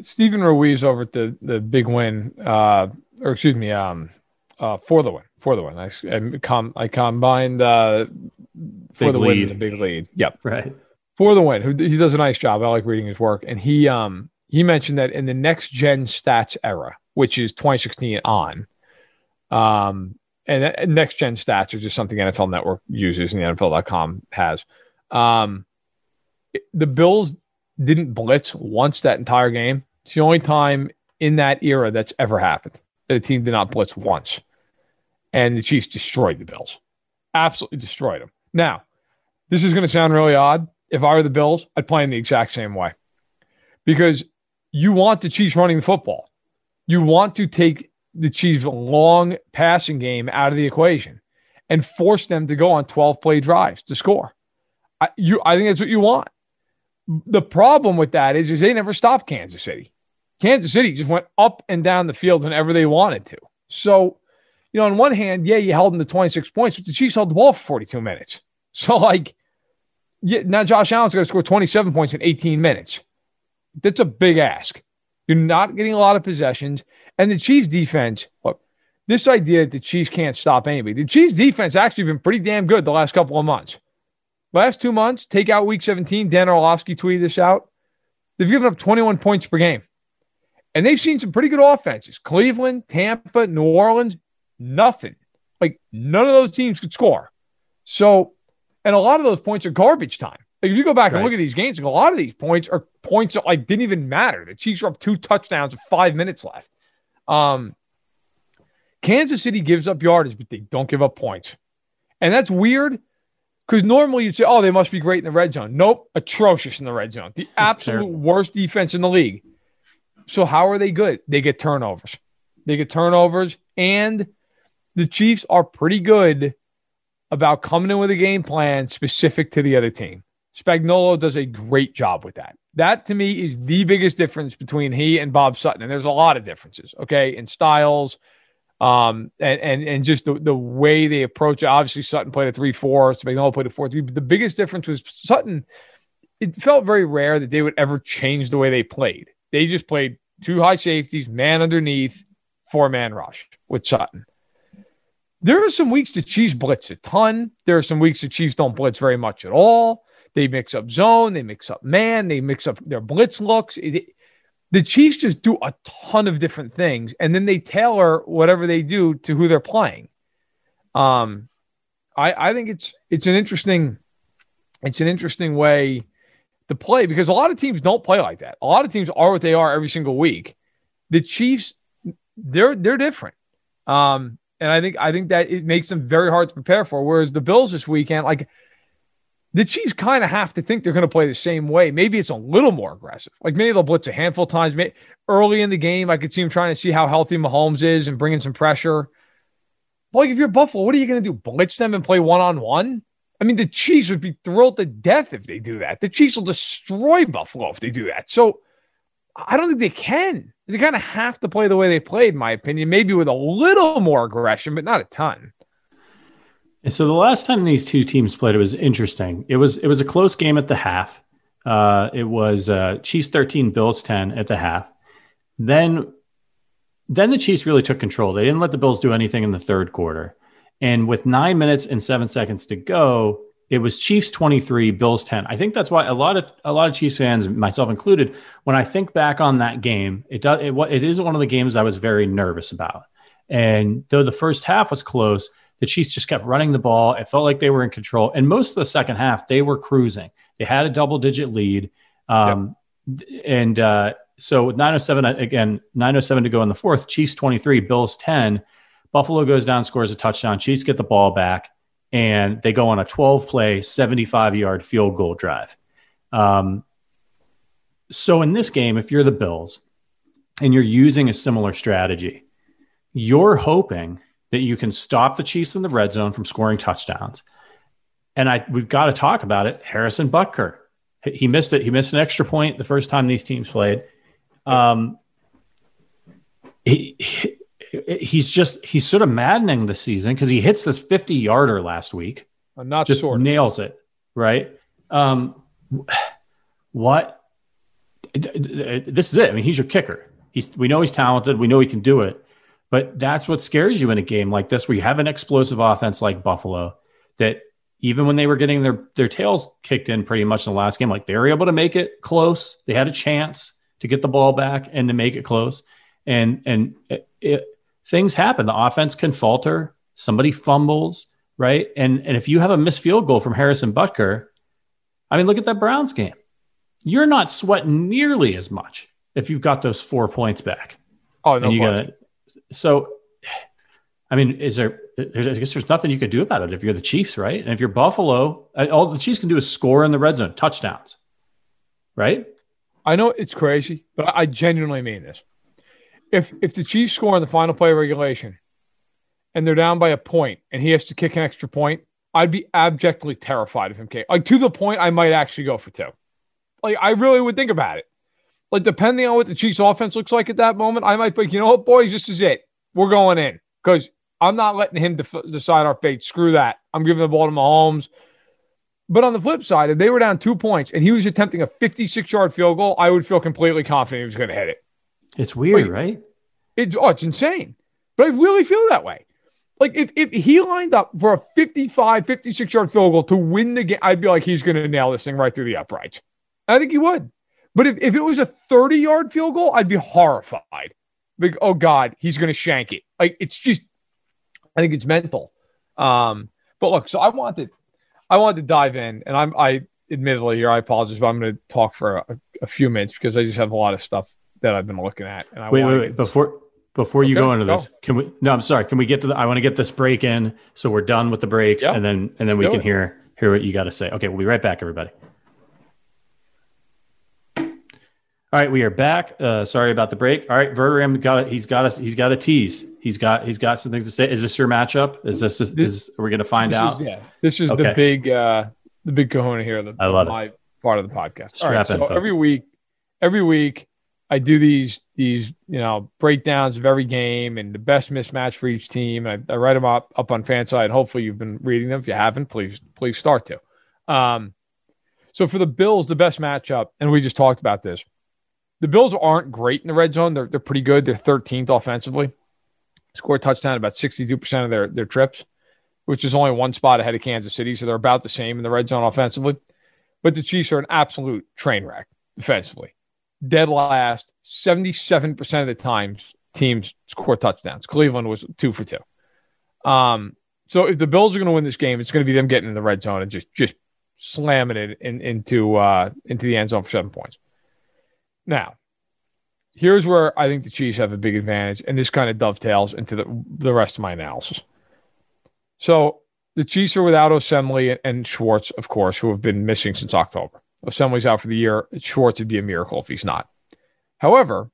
Steven Ruiz over at the the big win, uh, or excuse me, um, uh, for the win, for the win. I I, com- I combined uh, for big the lead. win, the big lead. Yep, right for the win. Who he does a nice job. I like reading his work, and he um he mentioned that in the next gen stats era, which is 2016 on, um, and next gen stats are just something NFL Network uses and the NFL.com has. Um, the Bills didn't blitz once that entire game. It's the only time in that era that's ever happened that a team did not blitz once, and the Chiefs destroyed the Bills, absolutely destroyed them. Now, this is going to sound really odd if I were the Bills, I'd play in the exact same way because you want the Chiefs running the football. You want to take the Chiefs' long passing game out of the equation and force them to go on 12 play drives to score. I, you, I think that's what you want. The problem with that is, is they never stopped Kansas City. Kansas City just went up and down the field whenever they wanted to. So, you know, on one hand, yeah, you held them to 26 points, but the Chiefs held the ball for 42 minutes. So, like, yeah, now Josh Allen's going to score 27 points in 18 minutes. That's a big ask. You're not getting a lot of possessions. And the Chiefs defense, look, this idea that the Chiefs can't stop anybody. The Chiefs defense actually been pretty damn good the last couple of months. Last two months, take out week 17, Dan Orlovsky tweeted this out. They've given up 21 points per game. And they've seen some pretty good offenses. Cleveland, Tampa, New Orleans, nothing. Like none of those teams could score. So and a lot of those points are garbage time. Like if you go back right. and look at these games, like a lot of these points are points that like didn't even matter. The Chiefs are up two touchdowns with five minutes left. Um, Kansas City gives up yardage, but they don't give up points. And that's weird because normally you'd say, oh, they must be great in the red zone. Nope, atrocious in the red zone. The absolute worst defense in the league. So how are they good? They get turnovers. They get turnovers, and the Chiefs are pretty good about coming in with a game plan specific to the other team. Spagnuolo does a great job with that. That to me is the biggest difference between he and Bob Sutton. And there's a lot of differences, okay, in styles, um, and and and just the, the way they approach it. Obviously, Sutton played a 3 4, Spagnuolo played a 4 3. But the biggest difference was Sutton, it felt very rare that they would ever change the way they played. They just played two high safeties, man underneath, four man rush with Sutton. There are some weeks the Chiefs blitz a ton. There are some weeks the Chiefs don't blitz very much at all. They mix up zone, they mix up man, they mix up their blitz looks. It, the Chiefs just do a ton of different things, and then they tailor whatever they do to who they're playing. Um, I I think it's it's an interesting it's an interesting way to play because a lot of teams don't play like that. A lot of teams are what they are every single week. The Chiefs, they're they're different. Um, and I think I think that it makes them very hard to prepare for. Whereas the Bills this weekend, like the Chiefs kind of have to think they're going to play the same way. Maybe it's a little more aggressive. Like maybe they'll blitz a handful of times. Maybe early in the game, I could see them trying to see how healthy Mahomes is and bringing some pressure. But like if you're Buffalo, what are you going to do? Blitz them and play one on one? I mean, the Chiefs would be thrilled to death if they do that. The Chiefs will destroy Buffalo if they do that. So I don't think they can. They kind of have to play the way they played, in my opinion, maybe with a little more aggression, but not a ton. And so the last time these two teams played, it was interesting. It was it was a close game at the half. Uh, it was uh, Chiefs 13, Bills 10 at the half. Then then the Chiefs really took control. They didn't let the Bills do anything in the third quarter. And with nine minutes and seven seconds to go, it was Chiefs 23, Bills 10. I think that's why a lot of a lot of Chiefs fans, myself included, when I think back on that game, it does it, it is one of the games I was very nervous about. And though the first half was close, the Chiefs just kept running the ball. It felt like they were in control. And most of the second half, they were cruising. They had a double digit lead. Um, yep. And uh, so with 907, again, 907 to go in the fourth, Chiefs 23, Bills 10. Buffalo goes down, scores a touchdown. Chiefs get the ball back, and they go on a 12 play, 75 yard field goal drive. Um, so in this game, if you're the Bills and you're using a similar strategy, you're hoping that you can stop the Chiefs in the red zone from scoring touchdowns. And I we've got to talk about it. Harrison Butker, he missed it. He missed an extra point the first time these teams played. Um, he, he he's just he's sort of maddening this season because he hits this 50 yarder last week. I'm not just sure. nails it right. Um, what? This is it. I mean, he's your kicker. He's we know he's talented. We know he can do it. But that's what scares you in a game like this, where you have an explosive offense like Buffalo that even when they were getting their their tails kicked in pretty much in the last game, like they were able to make it close. They had a chance to get the ball back and to make it close. And and it, it, things happen. The offense can falter. Somebody fumbles, right? And and if you have a missed field goal from Harrison Butker, I mean, look at that Browns game. You're not sweating nearly as much if you've got those four points back. Oh no, you got so, I mean, is there? I guess there's nothing you could do about it if you're the Chiefs, right? And if you're Buffalo, uh, all the Chiefs can do is score in the red zone, touchdowns, right? I know it's crazy, but I genuinely mean this. If if the Chiefs score in the final play of regulation, and they're down by a point, and he has to kick an extra point, I'd be abjectly terrified of him. Like to the point, I might actually go for two. Like I really would think about it. Like depending on what the Chiefs offense looks like at that moment, I might be, you know what, boys, this is it. We're going in because I'm not letting him def- decide our fate. Screw that. I'm giving the ball to Mahomes. But on the flip side, if they were down two points and he was attempting a 56 yard field goal, I would feel completely confident he was going to hit it. It's weird, like, right? It's, oh, it's insane. But I really feel that way. Like if, if he lined up for a 55, 56 yard field goal to win the game, I'd be like, he's going to nail this thing right through the uprights. I think he would. But if, if it was a 30 yard field goal, I'd be horrified. Like, oh God, he's going to shank it. Like, it's just, I think it's mental. Um, but look, so I wanted, I wanted to dive in, and I'm, I admittedly here, I apologize, but I'm going to talk for a, a, few minutes because I just have a lot of stuff that I've been looking at. And I wait, wait, wait, before before you go into go. this, can we? No, I'm sorry. Can we get to the? I want to get this break in, so we're done with the breaks, yep. and then and then we can it. hear hear what you got to say. Okay, we'll be right back, everybody. All right, we are back. Uh, sorry about the break. All right, Verderame got it. He's got us. He's got a tease. He's got he's got some things to say. Is this your matchup? Is this is, this, are we going to find out? Is, yeah, this is okay. the big uh the big Kahuna here. The, I love my it. part of the podcast. Strap All right, in, so folks. every week, every week, I do these these you know breakdowns of every game and the best mismatch for each team. I, I write them up up on FanSided. Hopefully, you've been reading them. If you haven't, please please start to. Um, so for the Bills, the best matchup, and we just talked about this the Bills aren't great in the red zone. They're, they're pretty good. They're 13th offensively. score touchdown about 62% of their, their trips, which is only one spot ahead of Kansas City. So they're about the same in the red zone offensively. But the Chiefs are an absolute train wreck defensively. Dead last, 77% of the times teams score touchdowns. Cleveland was two for two. Um, so if the Bills are going to win this game, it's going to be them getting in the red zone and just just slamming it in, into uh, into the end zone for seven points. Now, here's where I think the Chiefs have a big advantage, and this kind of dovetails into the, the rest of my analysis. So the Chiefs are without Osemele and Schwartz, of course, who have been missing since October. Osemele's out for the year. Schwartz would be a miracle if he's not. However,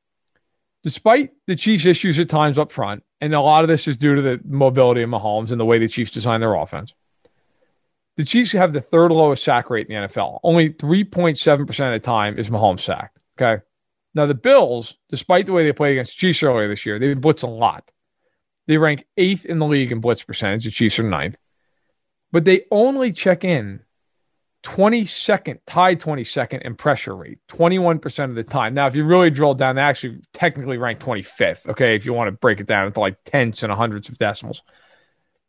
despite the Chiefs' issues at times up front, and a lot of this is due to the mobility of Mahomes and the way the Chiefs design their offense, the Chiefs have the third lowest sack rate in the NFL. Only 3.7% of the time is Mahomes sacked. Okay. Now, the Bills, despite the way they played against the Chiefs earlier this year, they blitz a lot. They rank eighth in the league in blitz percentage. The Chiefs are ninth. But they only check in 22nd, tied 22nd in pressure rate, 21% of the time. Now, if you really drill down, they actually technically rank 25th. Okay. If you want to break it down into like tenths and hundreds of decimals.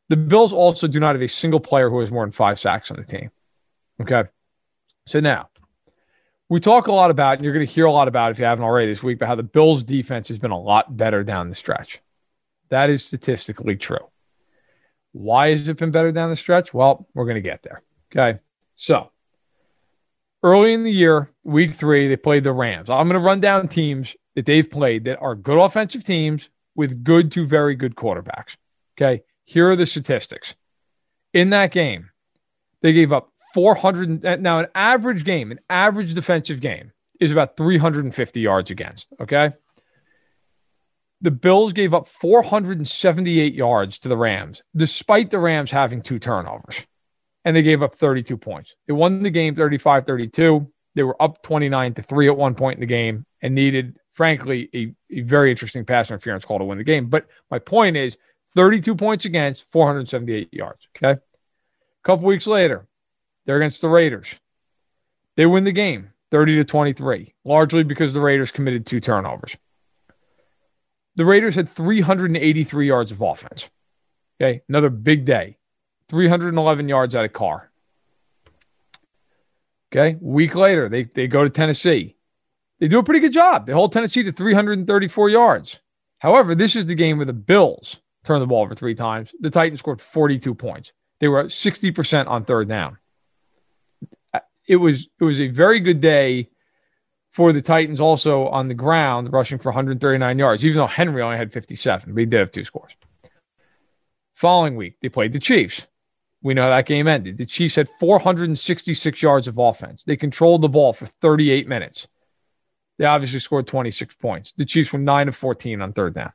The Bills also do not have a single player who has more than five sacks on the team. Okay. So now we talk a lot about, and you're going to hear a lot about if you haven't already this week, about how the Bills defense has been a lot better down the stretch. That is statistically true. Why has it been better down the stretch? Well, we're going to get there. Okay. So early in the year, week three, they played the Rams. I'm going to run down teams that they've played that are good offensive teams with good to very good quarterbacks. Okay. Here are the statistics. In that game, they gave up 400. Now, an average game, an average defensive game is about 350 yards against. Okay. The Bills gave up 478 yards to the Rams, despite the Rams having two turnovers and they gave up 32 points. They won the game 35 32. They were up 29 to 3 at one point in the game and needed, frankly, a, a very interesting pass interference call to win the game. But my point is 32 points against, 478 yards. Okay. A couple weeks later, they're against the Raiders. They win the game 30 to 23, largely because the Raiders committed two turnovers. The Raiders had 383 yards of offense. Okay. Another big day. 311 yards out of Carr. Okay. Week later, they, they go to Tennessee. They do a pretty good job. They hold Tennessee to 334 yards. However, this is the game where the Bills turned the ball over three times. The Titans scored 42 points. They were 60% on third down. It was it was a very good day for the Titans also on the ground, rushing for 139 yards, even though Henry only had 57. But he did have two scores. Following week, they played the Chiefs. We know how that game ended. The Chiefs had 466 yards of offense. They controlled the ball for 38 minutes. They obviously scored 26 points. The Chiefs were 9 of 14 on third down.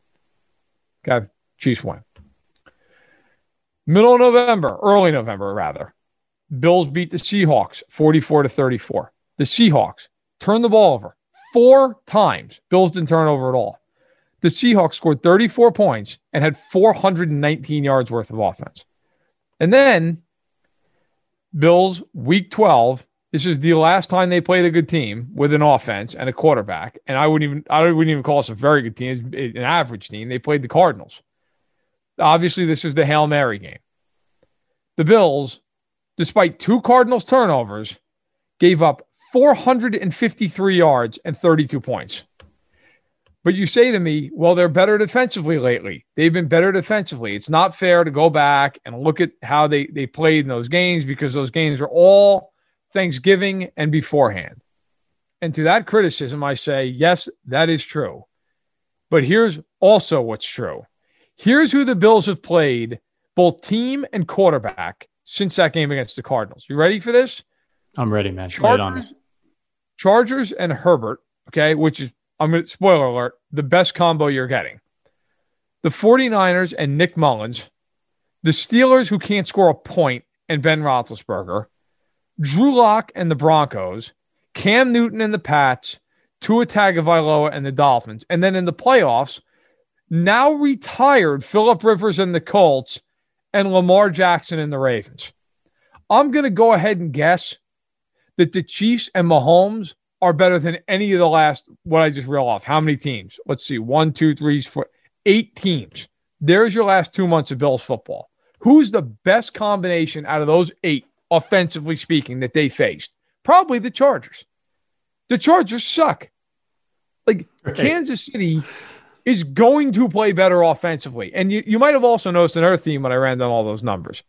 Okay. Chiefs win. Middle of November, early November, rather. Bills beat the Seahawks 44 to 34. The Seahawks turned the ball over four times. Bills didn't turn over at all. The Seahawks scored 34 points and had 419 yards worth of offense. And then Bills week 12. This is the last time they played a good team with an offense and a quarterback. And I wouldn't even I wouldn't even call this a very good team. It's an average team. They played the Cardinals. Obviously, this is the Hail Mary game. The Bills, despite two Cardinals turnovers, gave up 453 yards and 32 points. But you say to me, well, they're better defensively lately. They've been better defensively. It's not fair to go back and look at how they, they played in those games because those games are all Thanksgiving and beforehand. And to that criticism, I say, yes, that is true. But here's also what's true. Here's who the Bills have played, both team and quarterback, since that game against the Cardinals. You ready for this? I'm ready, man. Chargers, Chargers and Herbert, okay, which is I'm going to spoiler alert, the best combo you're getting. The 49ers and Nick Mullens, the Steelers who can't score a point and Ben Roethlisberger, Drew Lock and the Broncos, Cam Newton and the Pats, Tua Tagovailoa and the Dolphins, and then in the playoffs, now retired Philip Rivers and the Colts, and Lamar Jackson and the Ravens. I'm going to go ahead and guess that the Chiefs and Mahomes are better than any of the last, what I just reeled off. How many teams? Let's see. One, two, three, four, eight teams There's your last two months of Bills football. Who's the best combination out of those eight, offensively speaking, that they faced? Probably the Chargers. The Chargers suck. Like right. Kansas City is going to play better offensively. And you, you might have also noticed another theme when I ran down all those numbers.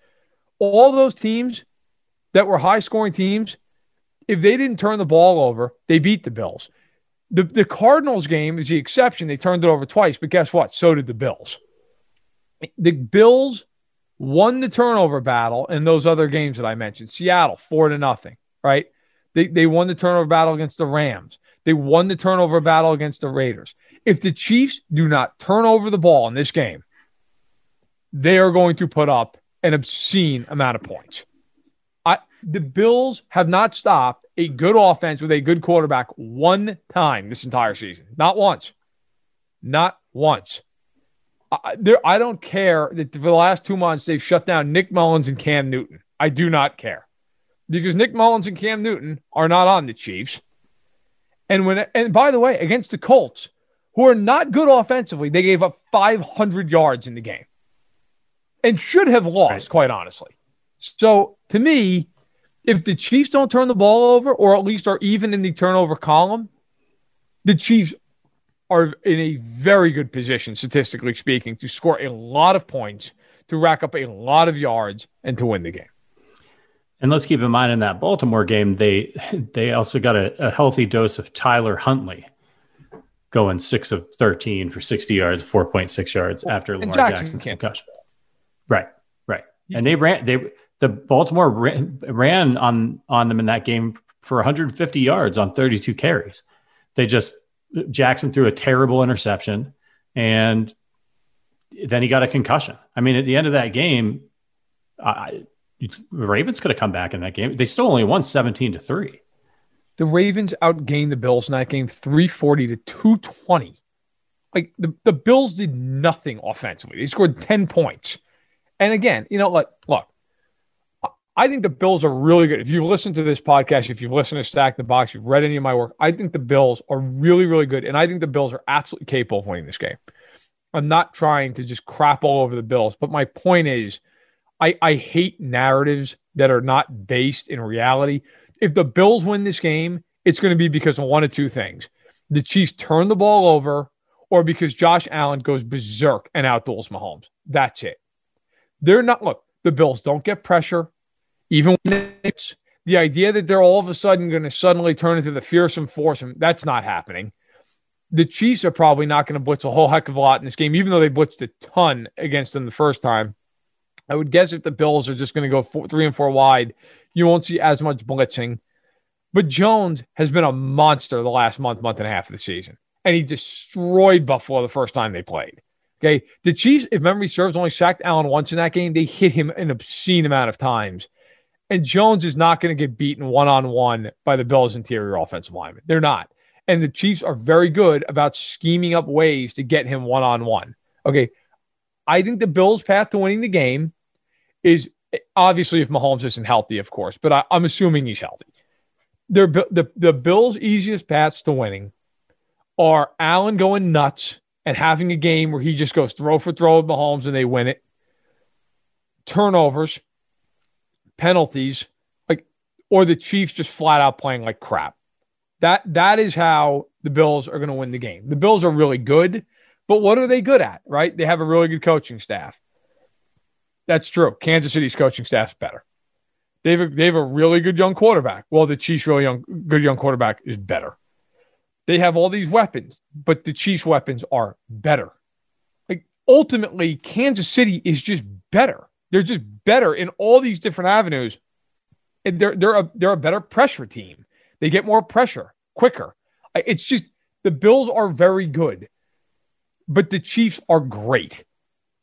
All those teams that were high scoring teams, if they didn't turn the ball over, they beat the Bills. The, the Cardinals game is the exception. They turned it over twice, but guess what? So did the Bills. The Bills won the turnover battle in those other games that I mentioned. Seattle, four to nothing, right? They, they won the turnover battle against the Rams. They won the turnover battle against the Raiders. If the Chiefs do not turn over the ball in this game, they are going to put up an obscene amount of points. The Bills have not stopped a good offense with a good quarterback one time this entire season. Not once. Not once. I, there, I don't care that for the last two months they've shut down Nick Mullens and Cam Newton. I do not care because Nick Mullens and Cam Newton are not on the Chiefs. And when and by the way, against the Colts, who are not good offensively, they gave up 500 yards in the game and should have lost, right. quite honestly. So to me, if the Chiefs don't turn the ball over, or at least are even in the turnover column, the Chiefs are in a very good position, statistically speaking, to score a lot of points, to rack up a lot of yards, and to win the game. And let's keep in mind in that Baltimore game, they they also got a, a healthy dose of Tyler Huntley going six of 13 for 60 yards, 4.6 yards oh, after Lamar Jackson Jackson's concussion. Right, right. And they ran, they, the Baltimore ran, ran on, on them in that game for 150 yards on 32 carries. They just, Jackson threw a terrible interception and then he got a concussion. I mean, at the end of that game, I, the Ravens could have come back in that game. They still only won 17 to 3. The Ravens outgained the Bills in that game 340 to 220. Like the, the Bills did nothing offensively. They scored 10 points. And again, you know, like, look, I think the Bills are really good. If you listen to this podcast, if you've listened to Stack the Box, you've read any of my work, I think the Bills are really, really good. And I think the Bills are absolutely capable of winning this game. I'm not trying to just crap all over the Bills, but my point is I, I hate narratives that are not based in reality. If the Bills win this game, it's going to be because of one of two things. The Chiefs turn the ball over, or because Josh Allen goes berserk and outduels Mahomes. That's it. They're not, look, the Bills don't get pressure. Even the idea that they're all of a sudden going to suddenly turn into the fearsome foursome, that's not happening. The Chiefs are probably not going to blitz a whole heck of a lot in this game, even though they blitzed a ton against them the first time. I would guess if the Bills are just going to go four, three and four wide, you won't see as much blitzing. But Jones has been a monster the last month, month and a half of the season. And he destroyed Buffalo the first time they played. Okay. The Chiefs, if memory serves, only sacked Allen once in that game. They hit him an obscene amount of times. And Jones is not going to get beaten one on one by the Bills' interior offensive lineman. They're not. And the Chiefs are very good about scheming up ways to get him one on one. Okay. I think the Bills' path to winning the game is obviously if Mahomes isn't healthy, of course, but I, am assuming he's healthy. The, the Bills' easiest paths to winning are Allen going nuts and having a game where he just goes throw for throw with Mahomes and they win it. Turnovers, penalties, like, or the Chiefs just flat out playing like crap. That that is how the Bills are going to win the game. The Bills are really good, but what are they good at? Right? They have a really good coaching staff. That's true. Kansas City's coaching staff's better. They have a, they have a really good young quarterback. Well, the Chiefs' really young, good young quarterback is better. They have all these weapons, but the Chiefs' weapons are better. Like ultimately, Kansas City is just better. They're just better in all these different avenues, and they're they're a they're a better pressure team. They get more pressure quicker. It's just the Bills are very good, but the Chiefs are great.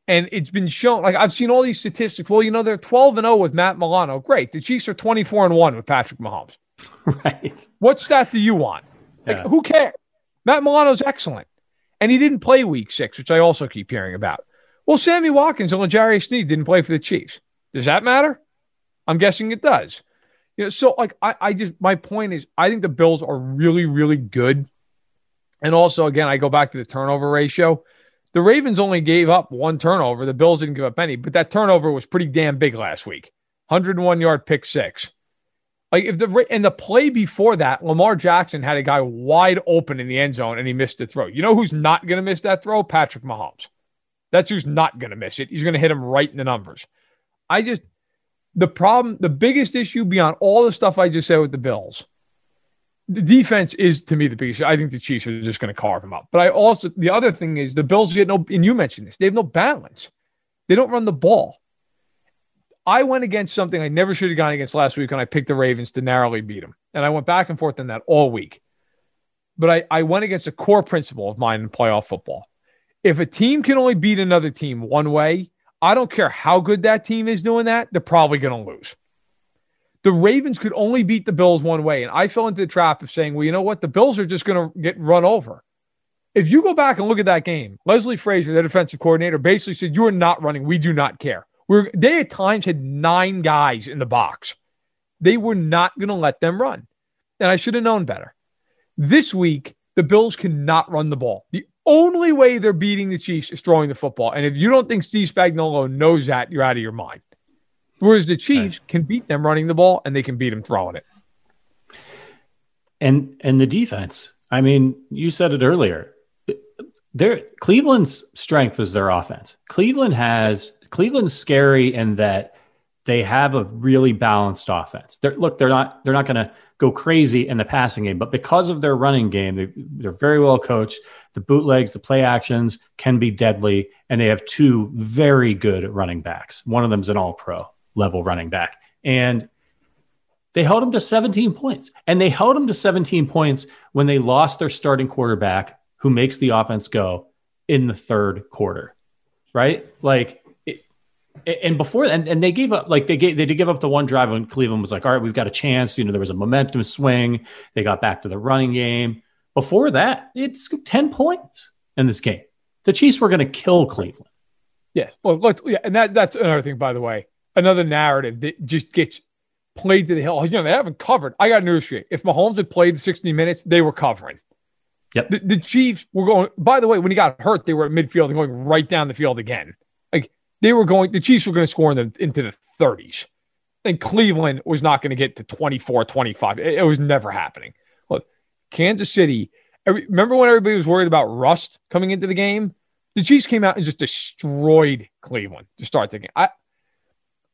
And it's been shown, like I've seen all these statistics. Well, you know, they're 12 and 0 with Matt Milano. Great. The Chiefs are 24 and 1 with Patrick Mahomes. Right. What stat do you want? Like, yeah. who cares? Matt Milano's excellent. And he didn't play week six, which I also keep hearing about. Well, Sammy Watkins and L'Jarius Sneed didn't play for the Chiefs. Does that matter? I'm guessing it does. You know, so like I, I just my point is I think the Bills are really, really good. And also, again, I go back to the turnover ratio The Ravens only gave up one turnover. The Bills didn't give up any, but that turnover was pretty damn big last week. 101 yard pick six. Like if the and the play before that, Lamar Jackson had a guy wide open in the end zone and he missed the throw. You know who's not going to miss that throw? Patrick Mahomes. That's who's not going to miss it. He's going to hit him right in the numbers. I just the problem, the biggest issue beyond all the stuff I just said with the Bills, the defense is to me the biggest. I think the Chiefs are just going to carve them up. But I also the other thing is the Bills get no, and you mentioned this, they have no balance. They don't run the ball. I went against something I never should have gone against last week when I picked the Ravens to narrowly beat them. And I went back and forth on that all week. But I, I went against a core principle of mine in playoff football. If a team can only beat another team one way, I don't care how good that team is doing that, they're probably going to lose. The Ravens could only beat the Bills one way. And I fell into the trap of saying, well, you know what? The Bills are just going to get run over. If you go back and look at that game, Leslie Frazier, the defensive coordinator, basically said, You are not running. We do not care. We're, they at times had nine guys in the box. They were not going to let them run. And I should have known better. This week, the Bills cannot run the ball. The only way they're beating the Chiefs is throwing the football. And if you don't think Steve Spagnuolo knows that, you're out of your mind. Whereas the Chiefs can beat them running the ball and they can beat them throwing it. And and the defense. I mean, you said it earlier. Their Cleveland's strength is their offense. Cleveland has Cleveland's scary in that they have a really balanced offense. They're, look, they're not they're not going to go crazy in the passing game, but because of their running game, they, they're very well coached. The bootlegs, the play actions can be deadly, and they have two very good running backs. One of them's an All-Pro level running back, and they held them to 17 points. And they held them to 17 points when they lost their starting quarterback, who makes the offense go in the third quarter. Right, like and before and, and they gave up like they gave they did give up the one drive when Cleveland was like, all right, we've got a chance. You know, there was a momentum swing. They got back to the running game. Before that, it's 10 points in this game. The Chiefs were going to kill Cleveland. Yes. Well, look, yeah, and that that's another thing, by the way. Another narrative that just gets played to the hill. You know, they haven't covered. I got news for you. If Mahomes had played 60 minutes, they were covering. Yep. The, the Chiefs were going, by the way, when he got hurt, they were at midfield and going right down the field again they were going, the Chiefs were going to score in the, into the 30s. And Cleveland was not going to get to 24, 25. It, it, was never happening. Look, Kansas City, every, remember when everybody was worried about rust coming into the game? The Chiefs came out and just destroyed Cleveland to start the game. I,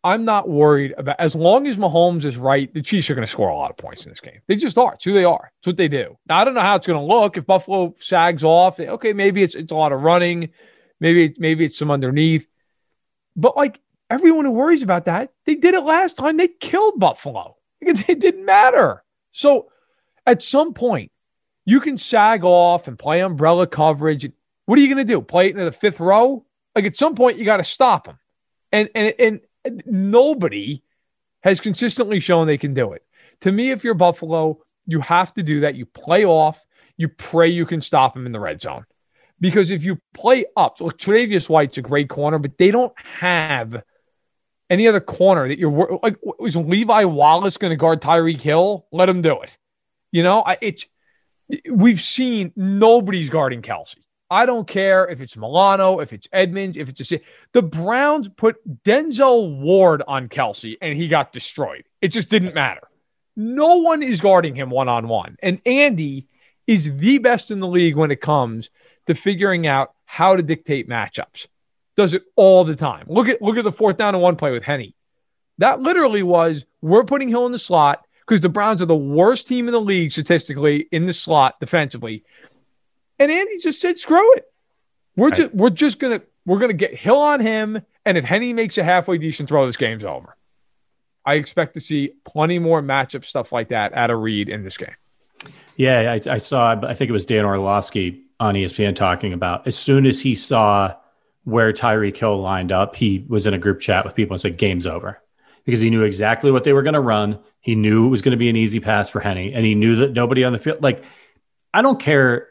I'm not worried about as long as Mahomes is right, the Chiefs are going to score a lot of points in this game. They just are. It's who they are. It's what they do. Now I don't know how it's going to look if Buffalo sags off. Okay, maybe it's it's a lot of running, maybe maybe it's some underneath. But like everyone who worries about that, they did it last time. They killed Buffalo. It didn't matter. So at some point, you can sag off and play umbrella coverage. What are you going to do? Play it into the fifth row? Like at some point, you got to stop them. And, and and nobody has consistently shown they can do it. To me, if you're Buffalo, you have to do that. You play off. You pray you can stop them in the red zone. Because if you play up, look, Tre'Davious White's a great corner, but they don't have any other corner that you're like. Was Levi Wallace going to guard Tyreek Hill? Let him do it. You know, it's we've seen nobody's guarding Kelce. I don't care if it's Milano, if it's Edmunds, if it's a the Browns put Denzel Ward on Kelce and he got destroyed. It just didn't matter. No one is guarding him one on one. And Andy is the best in the league when it comes to figuring out how to dictate matchups. Does it all the time. Look at look at the fourth down and one play with Henne. That literally was we're putting Hill in the slot because the Browns are the worst team in the league statistically in the slot defensively. And Andy just said, screw it. We're just we're just gonna we're gonna get Hill on him. And if Henne makes a halfway decent throw, this game's over. I expect to see plenty more matchup stuff like that at a read in this game. Yeah, I, I saw. I think it was Dan Orlovsky on ESPN talking about as soon as he saw where Tyreek Hill lined up, he was in a group chat with people and said, Game's over. Because he knew exactly what they were going to run. He knew it was going to be an easy pass for Henne. and he knew that nobody on the field, like, I don't care.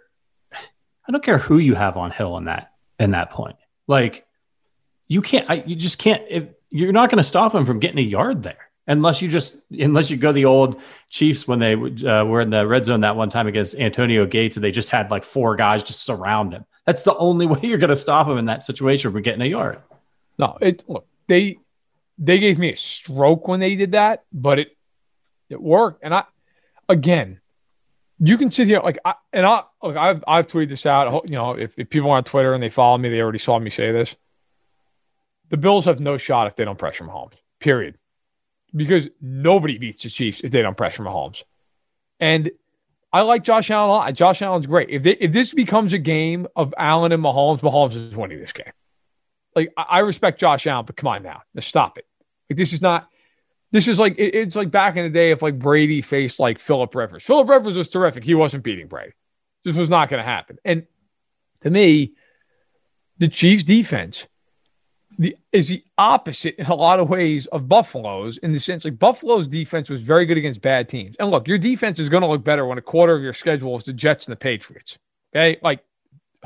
I don't care who you have on Hill in that in that point. Like, you can't. I, you just can't. If, you're not going to stop him from getting a yard there unless you just unless you go the old Chiefs when they uh, were in the red zone that one time against Antonio Gates and they just had like four guys just surround him. That's the only way you're going to stop him in that situation We're getting a yard. No, it look they they gave me a stroke when they did that, but it it worked. And I again, you can sit here like I and I look, I've I've tweeted this out. You know, if, if people are on Twitter and they follow me, they already saw me say this. The Bills have no shot if they don't pressure Mahomes. Period. Because nobody beats the Chiefs if they don't pressure Mahomes. And I like Josh Allen a lot. Josh Allen's great. If they, if this becomes a game of Allen and Mahomes, Mahomes is winning this game. Like I, I respect Josh Allen, but come on now, let's stop it. Like this is not. This is like it, it's like back in the day if like Brady faced like Philip Rivers. Philip Rivers was terrific. He wasn't beating Brady. This was not going to happen. And to me, the Chiefs' defense the, is the opposite in a lot of ways of Buffalo's in the sense like Buffalo's defense was very good against bad teams. And look, your defense is going to look better when a quarter of your schedule is the Jets and the Patriots. Okay, like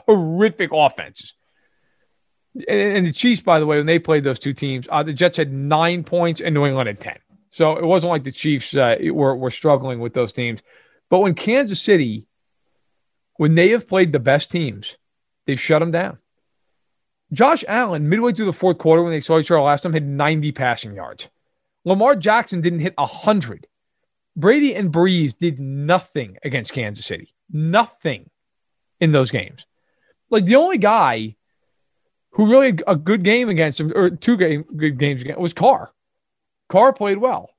horrific offenses. And the Chiefs, by the way, when they played those two teams, uh, the Jets had nine points and New England had 10. So it wasn't like the Chiefs uh, were, were struggling with those teams. But when Kansas City, when they have played the best teams, they've shut them down. Josh Allen, midway through the fourth quarter when they saw each other last time, had 90 passing yards. Lamar Jackson didn't hit 100. Brady and Brees did nothing against Kansas City. Nothing in those games. Like the only guy who really had a good game against him, or two game, good games against was Carr. Carr played well,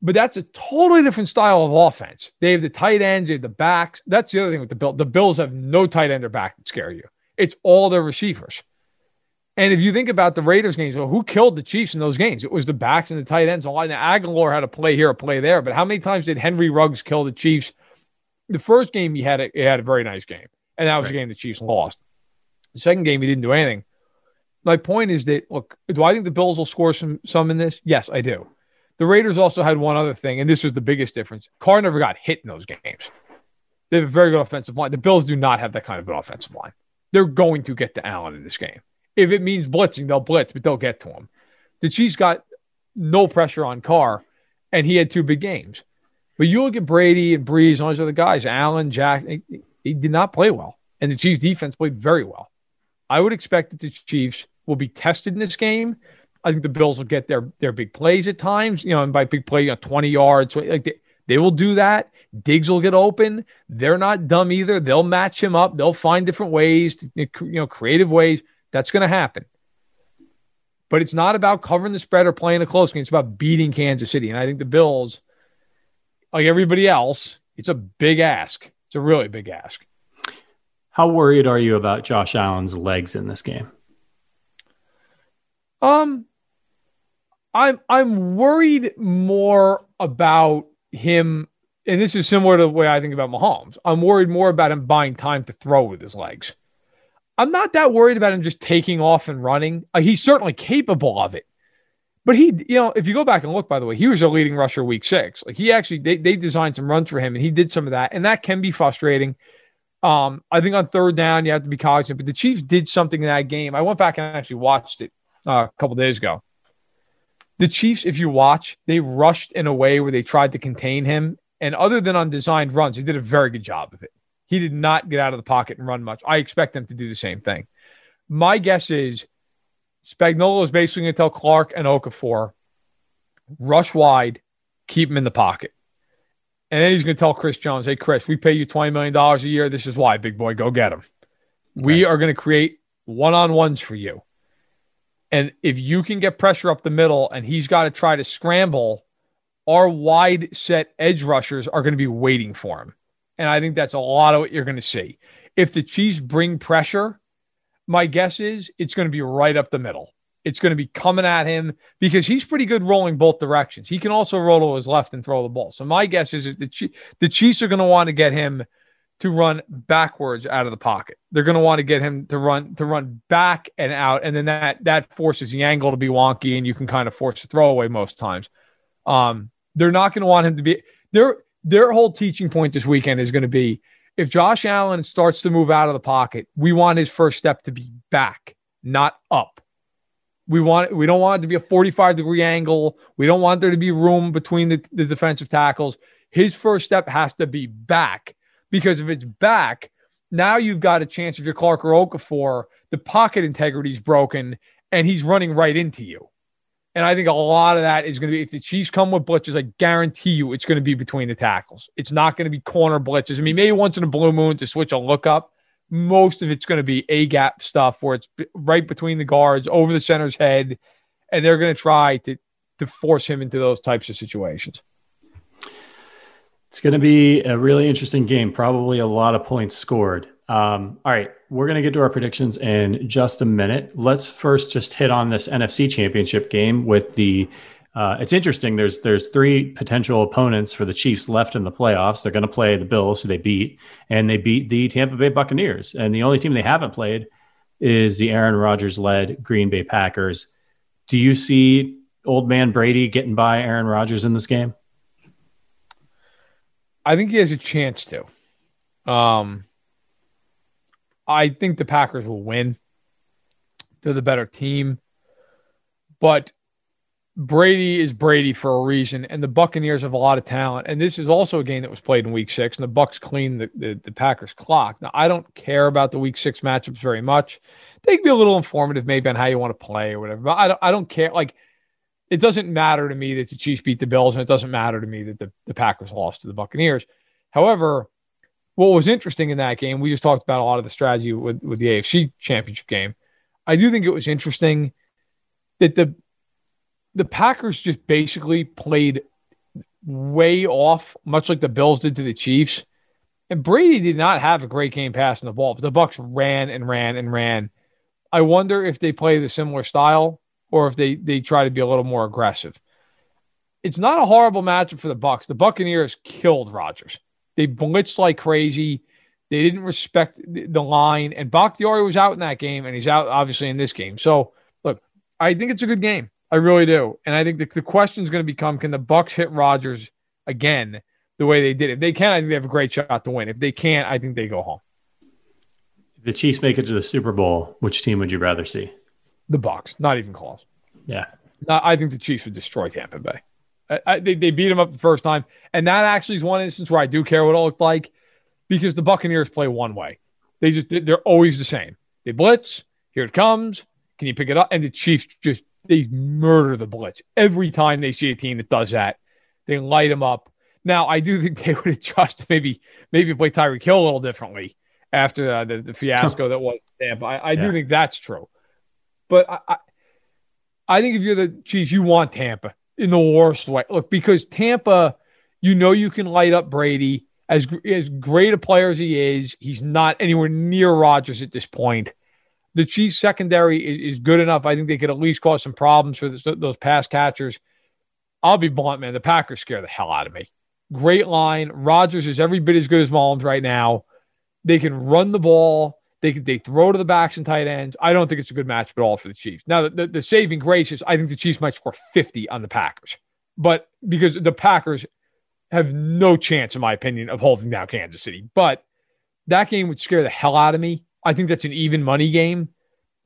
but that's a totally different style of offense. They have the tight ends, they have the backs. That's the other thing with the Bills. The Bills have no tight end or back that scare you. It's all their receivers. And if you think about the Raiders games, well, who killed the Chiefs in those games? It was the backs and the tight ends. A lot. Now, Agholor had a play here, a play there, but how many times did Henry Ruggs kill the Chiefs? The first game he had a, he had a very nice game, and that was right. a game the Chiefs lost. The second game he didn't do anything my point is that look, do I think the Bills will score some some in this? Yes, I do. The Raiders also had one other thing, and this was the biggest difference. Carr never got hit in those games. They have a very good offensive line. The Bills do not have that kind of an offensive line. They're going to get to Allen in this game. If it means blitzing, they'll blitz, but they'll get to him. The Chiefs got no pressure on Carr, and he had two big games. But you look at Brady and Brees and all those other guys, Allen, Jack, he, he did not play well. And the Chiefs defense played very well. I would expect that the Chiefs will be tested in this game. I think the Bills will get their their big plays at times, you know, and by big play, you know, 20 yards. Like they, they will do that. Diggs will get open. They're not dumb either. They'll match him up. They'll find different ways, to, you know, creative ways. That's going to happen. But it's not about covering the spread or playing a close game. It's about beating Kansas City. And I think the Bills, like everybody else, it's a big ask. It's a really big ask. How worried are you about Josh Allen's legs in this game? Um, I'm I'm worried more about him, and this is similar to the way I think about Mahomes. I'm worried more about him buying time to throw with his legs. I'm not that worried about him just taking off and running. Uh, he's certainly capable of it. But he, you know, if you go back and look, by the way, he was a leading rusher week six. Like he actually, they, they designed some runs for him and he did some of that. And that can be frustrating. Um, I think on third down, you have to be cognizant, but the Chiefs did something in that game. I went back and actually watched it uh, a couple days ago. The Chiefs, if you watch, they rushed in a way where they tried to contain him. And other than on designed runs, he did a very good job of it. He did not get out of the pocket and run much. I expect them to do the same thing. My guess is Spagnuolo is basically going to tell Clark and Okafor, rush wide, keep him in the pocket. And then he's going to tell Chris Jones, hey, Chris, we pay you $20 million a year. This is why, big boy, go get him. Okay. We are going to create one on ones for you. And if you can get pressure up the middle and he's got to try to scramble, our wide set edge rushers are going to be waiting for him. And I think that's a lot of what you're going to see. If the Chiefs bring pressure, my guess is it's going to be right up the middle. It's going to be coming at him because he's pretty good rolling both directions. He can also roll to his left and throw the ball. So my guess is the, the Chiefs are going to want to get him to run backwards out of the pocket. They're going to want to get him to run to run back and out, and then that that forces the angle to be wonky, and you can kind of force a throwaway most times. Um, they're not going to want him to be their their whole teaching point this weekend is going to be if Josh Allen starts to move out of the pocket, we want his first step to be back, not up. We want we don't want it to be a 45 degree angle. We don't want there to be room between the, the defensive tackles. His first step has to be back because if it's back, now you've got a chance if you're Clark or Okafor, the pocket integrity is broken and he's running right into you. And I think a lot of that is going to be if the Chiefs come with blitzes, I guarantee you it's going to be between the tackles. It's not going to be corner blitzes. I mean, maybe once in a blue moon to switch a look up. Most of it's going to be A gap stuff where it's right between the guards, over the center's head, and they're going to try to to force him into those types of situations. It's going to be a really interesting game. Probably a lot of points scored. Um, all right, we're going to get to our predictions in just a minute. Let's first just hit on this NFC Championship game with the. Uh, it's interesting. There's there's three potential opponents for the Chiefs left in the playoffs. They're going to play the Bills, who they beat, and they beat the Tampa Bay Buccaneers. And the only team they haven't played is the Aaron Rodgers led Green Bay Packers. Do you see old man Brady getting by Aaron Rodgers in this game? I think he has a chance to. Um, I think the Packers will win. They're the better team. But Brady is Brady for a reason, and the Buccaneers have a lot of talent. And this is also a game that was played in Week Six, and the Bucks cleaned the, the, the Packers' clock. Now, I don't care about the Week Six matchups very much. They can be a little informative, maybe on how you want to play or whatever. But I don't, I don't care. Like, it doesn't matter to me that the Chiefs beat the Bills, and it doesn't matter to me that the, the Packers lost to the Buccaneers. However, what was interesting in that game, we just talked about a lot of the strategy with, with the AFC championship game. I do think it was interesting that the the Packers just basically played way off, much like the Bills did to the Chiefs. And Brady did not have a great game passing the ball, but the Bucks ran and ran and ran. I wonder if they play the similar style or if they they try to be a little more aggressive. It's not a horrible matchup for the Bucks. The Buccaneers killed Rodgers. They blitzed like crazy. They didn't respect the line, and Bakhtiari was out in that game, and he's out obviously in this game. So, look, I think it's a good game. I really do, and I think the, the question is going to become: Can the Bucks hit Rodgers again the way they did? If they can, I think they have a great shot to win. If they can't, I think they go home. If the Chiefs make it to the Super Bowl, which team would you rather see? The Bucks, not even close. Yeah, I think the Chiefs would destroy Tampa Bay. I, they, they beat him up the first time. And that actually is one instance where I do care what it looked like because the Buccaneers play one way. They just, they're always the same. They blitz, here it comes. Can you pick it up? And the Chiefs just, they murder the blitz. Every time they see a team that does that, they light them up. Now, I do think they would adjust, maybe, maybe play Tyreek Hill a little differently after uh, the, the fiasco that was Tampa. I, I yeah. do think that's true. But I, I, I think if you're the Chiefs, you want Tampa in the worst way. Look, because Tampa, you know, you can light up Brady as as great a player as he is. He's not anywhere near Rodgers at this point. The Chiefs secondary is, is good enough. I think they could at least cause some problems for those pass catchers. I'll be blunt, man. The Packers scare the hell out of me. Great line. Rodgers is every bit as good as Mahomes right now. They can run the ball. They they throw to the backs and tight ends. I don't think it's a good match at all for the Chiefs. Now, the, the, the saving grace is I think the Chiefs might score 50 on the Packers, but because the Packers have no chance, in my opinion, of holding down Kansas City. But that game would scare the hell out of me. I think that's an even money game.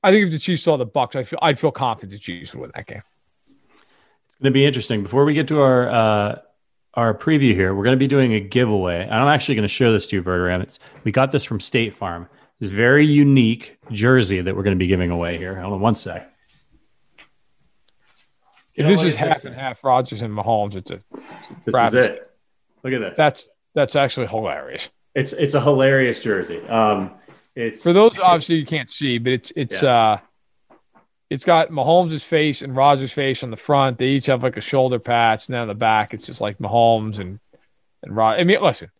I think if the Chiefs saw the Bucks, I feel I'd feel confident the Chiefs would win that game. It's going to be interesting. Before we get to our uh, our preview here, we're going to be doing a giveaway. and I'm actually going to show this to you, Verderame. It's, we got this from State Farm very unique jersey that we're going to be giving away here. Hold on one sec. If this is half and half Rodgers and Mahomes, it's a this is it. Look at this. That's that's actually hilarious. It's it's a hilarious jersey. Um, it's for those obviously you can't see, but it's it's yeah. uh, it's got Mahomes' face and Rodgers' face on the front. They each have like a shoulder patch, and then on the back, it's just like Mahomes and and Rod. I mean, listen,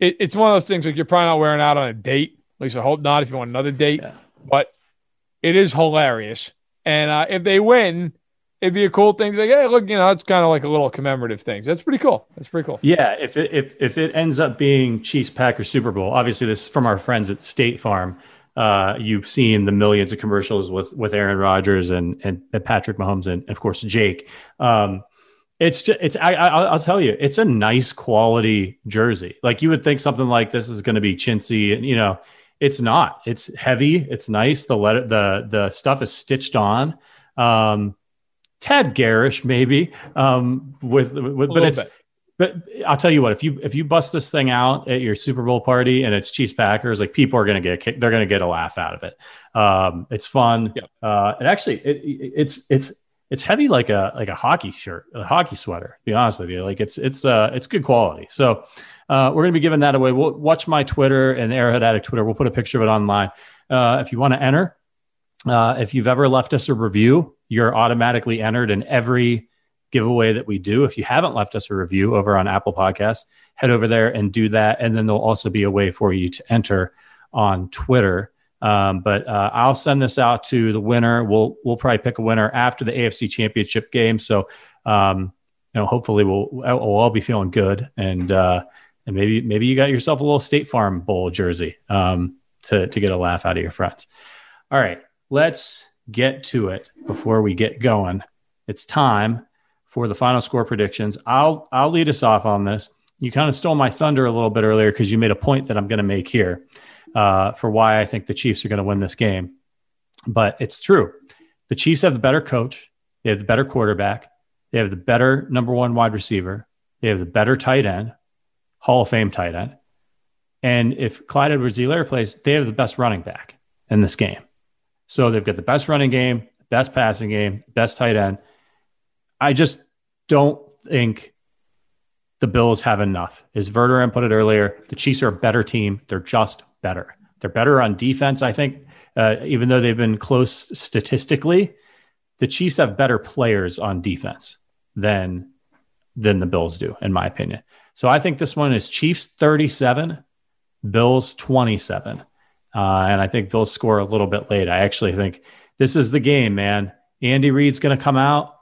it, it's one of those things like you're probably not wearing out on a date at least I hope not if you want another date. Yeah. But it is hilarious. And uh, if they win, it'd be a cool thing to be like, hey, look, you know, it's kind of like a little commemorative thing. That's pretty cool. That's pretty cool. Yeah, if it if if it ends up being Chiefs Packers Super Bowl, obviously this is from our friends at State Farm. Uh, you've seen the millions of commercials with with Aaron Rodgers and and, and Patrick Mahomes and of course Jake. Um, it's just it's I, I will tell you it's a nice quality jersey. Like you would think something like this is going to be chintzy and you know it's not. It's heavy. It's nice. The letter, the the stuff is stitched on. Um, tad garish maybe. Um, with, with but it's bit. but I'll tell you what, if you if you bust this thing out at your Super Bowl party and it's Chiefs Packers, like people are going to get kicked. they're to get a laugh out of it. Um, it's fun. Yeah. Uh, and actually, it, it's it's it's heavy like a like a hockey shirt, a hockey sweater. To be honest with you, like it's it's uh it's good quality. So uh, we're going to be giving that away. We'll watch my Twitter and Arrowhead Addict Twitter. We'll put a picture of it online. Uh, if you want to enter, uh, if you've ever left us a review, you're automatically entered in every giveaway that we do. If you haven't left us a review over on Apple Podcasts, head over there and do that. And then there'll also be a way for you to enter on Twitter. Um, but uh, I'll send this out to the winner. We'll we'll probably pick a winner after the AFC Championship game. So um, you know, hopefully we'll we'll all be feeling good and uh, and maybe maybe you got yourself a little State Farm Bowl jersey um, to to get a laugh out of your friends. All right, let's get to it before we get going. It's time for the final score predictions. I'll I'll lead us off on this. You kind of stole my thunder a little bit earlier because you made a point that I'm going to make here uh, for why I think the Chiefs are going to win this game. But it's true. The Chiefs have the better coach. They have the better quarterback. They have the better number one wide receiver. They have the better tight end, Hall of Fame tight end. And if Clyde Edwards-Helaire plays, they have the best running back in this game. So they've got the best running game, best passing game, best tight end. I just don't think the Bills have enough. As Verderame put it earlier, the Chiefs are a better team. They're just better. They're better on defense, I think, uh, even though they've been close statistically. The Chiefs have better players on defense than than the Bills do, in my opinion. So I think this one is Chiefs 37, Bills 27. Uh, and I think Bills score a little bit late. I actually think this is the game, man. Andy Reid's going to come out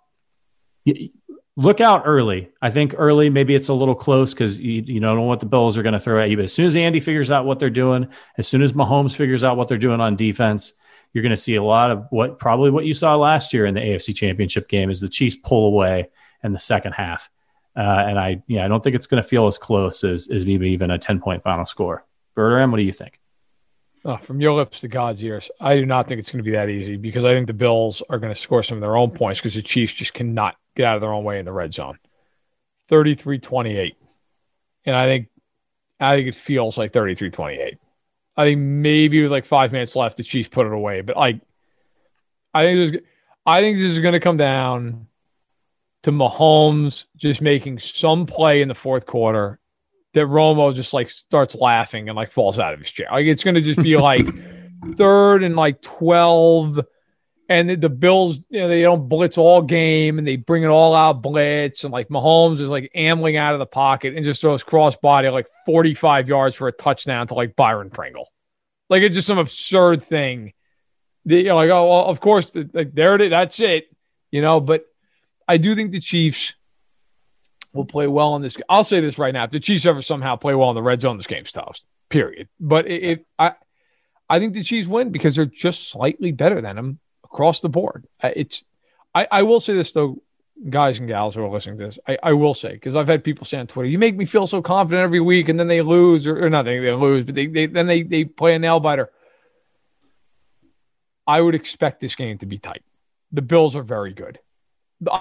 look out early. I think early, maybe it's a little close because you, you don't know what the Bills are going to throw at you. But as soon as Andy figures out what they're doing, as soon as Mahomes figures out what they're doing on defense, you're going to see a lot of what probably what you saw last year in the AFC Championship game is the Chiefs pull away in the second half. Uh, and I, yeah, I don't think it's going to feel as close as, as maybe even a 10 point final score. Verderame, what do you think? Oh, from your lips to God's ears. I do not think it's going to be that easy because I think the Bills are going to score some of their own points because the Chiefs just cannot get out of their own way in the red zone. 33 28. And I think I think it feels like 33 28. I think maybe with like five minutes left, the Chiefs put it away. But like I think this I think this is gonna come down to Mahomes just making some play in the fourth quarter that Romo just like starts laughing and like falls out of his chair. Like it's gonna just be like third and like 12 and the Bills, you know, they don't blitz all game and they bring it all out blitz. And like Mahomes is like ambling out of the pocket and just throws crossbody like 45 yards for a touchdown to like Byron Pringle. Like it's just some absurd thing. The, you know, like, oh, well, of course, like there it is. That's it, you know. But I do think the Chiefs will play well in this. I'll say this right now: if the Chiefs ever somehow play well in the red zone, this game's toast. Period. But if I, I think the Chiefs win because they're just slightly better than them across the board. It's I, I will say this though, guys and gals who are listening to this, I, I will say because I've had people say on Twitter, you make me feel so confident every week, and then they lose or, or nothing, they lose, but they, they then they they play a nail biter. I would expect this game to be tight. The Bills are very good.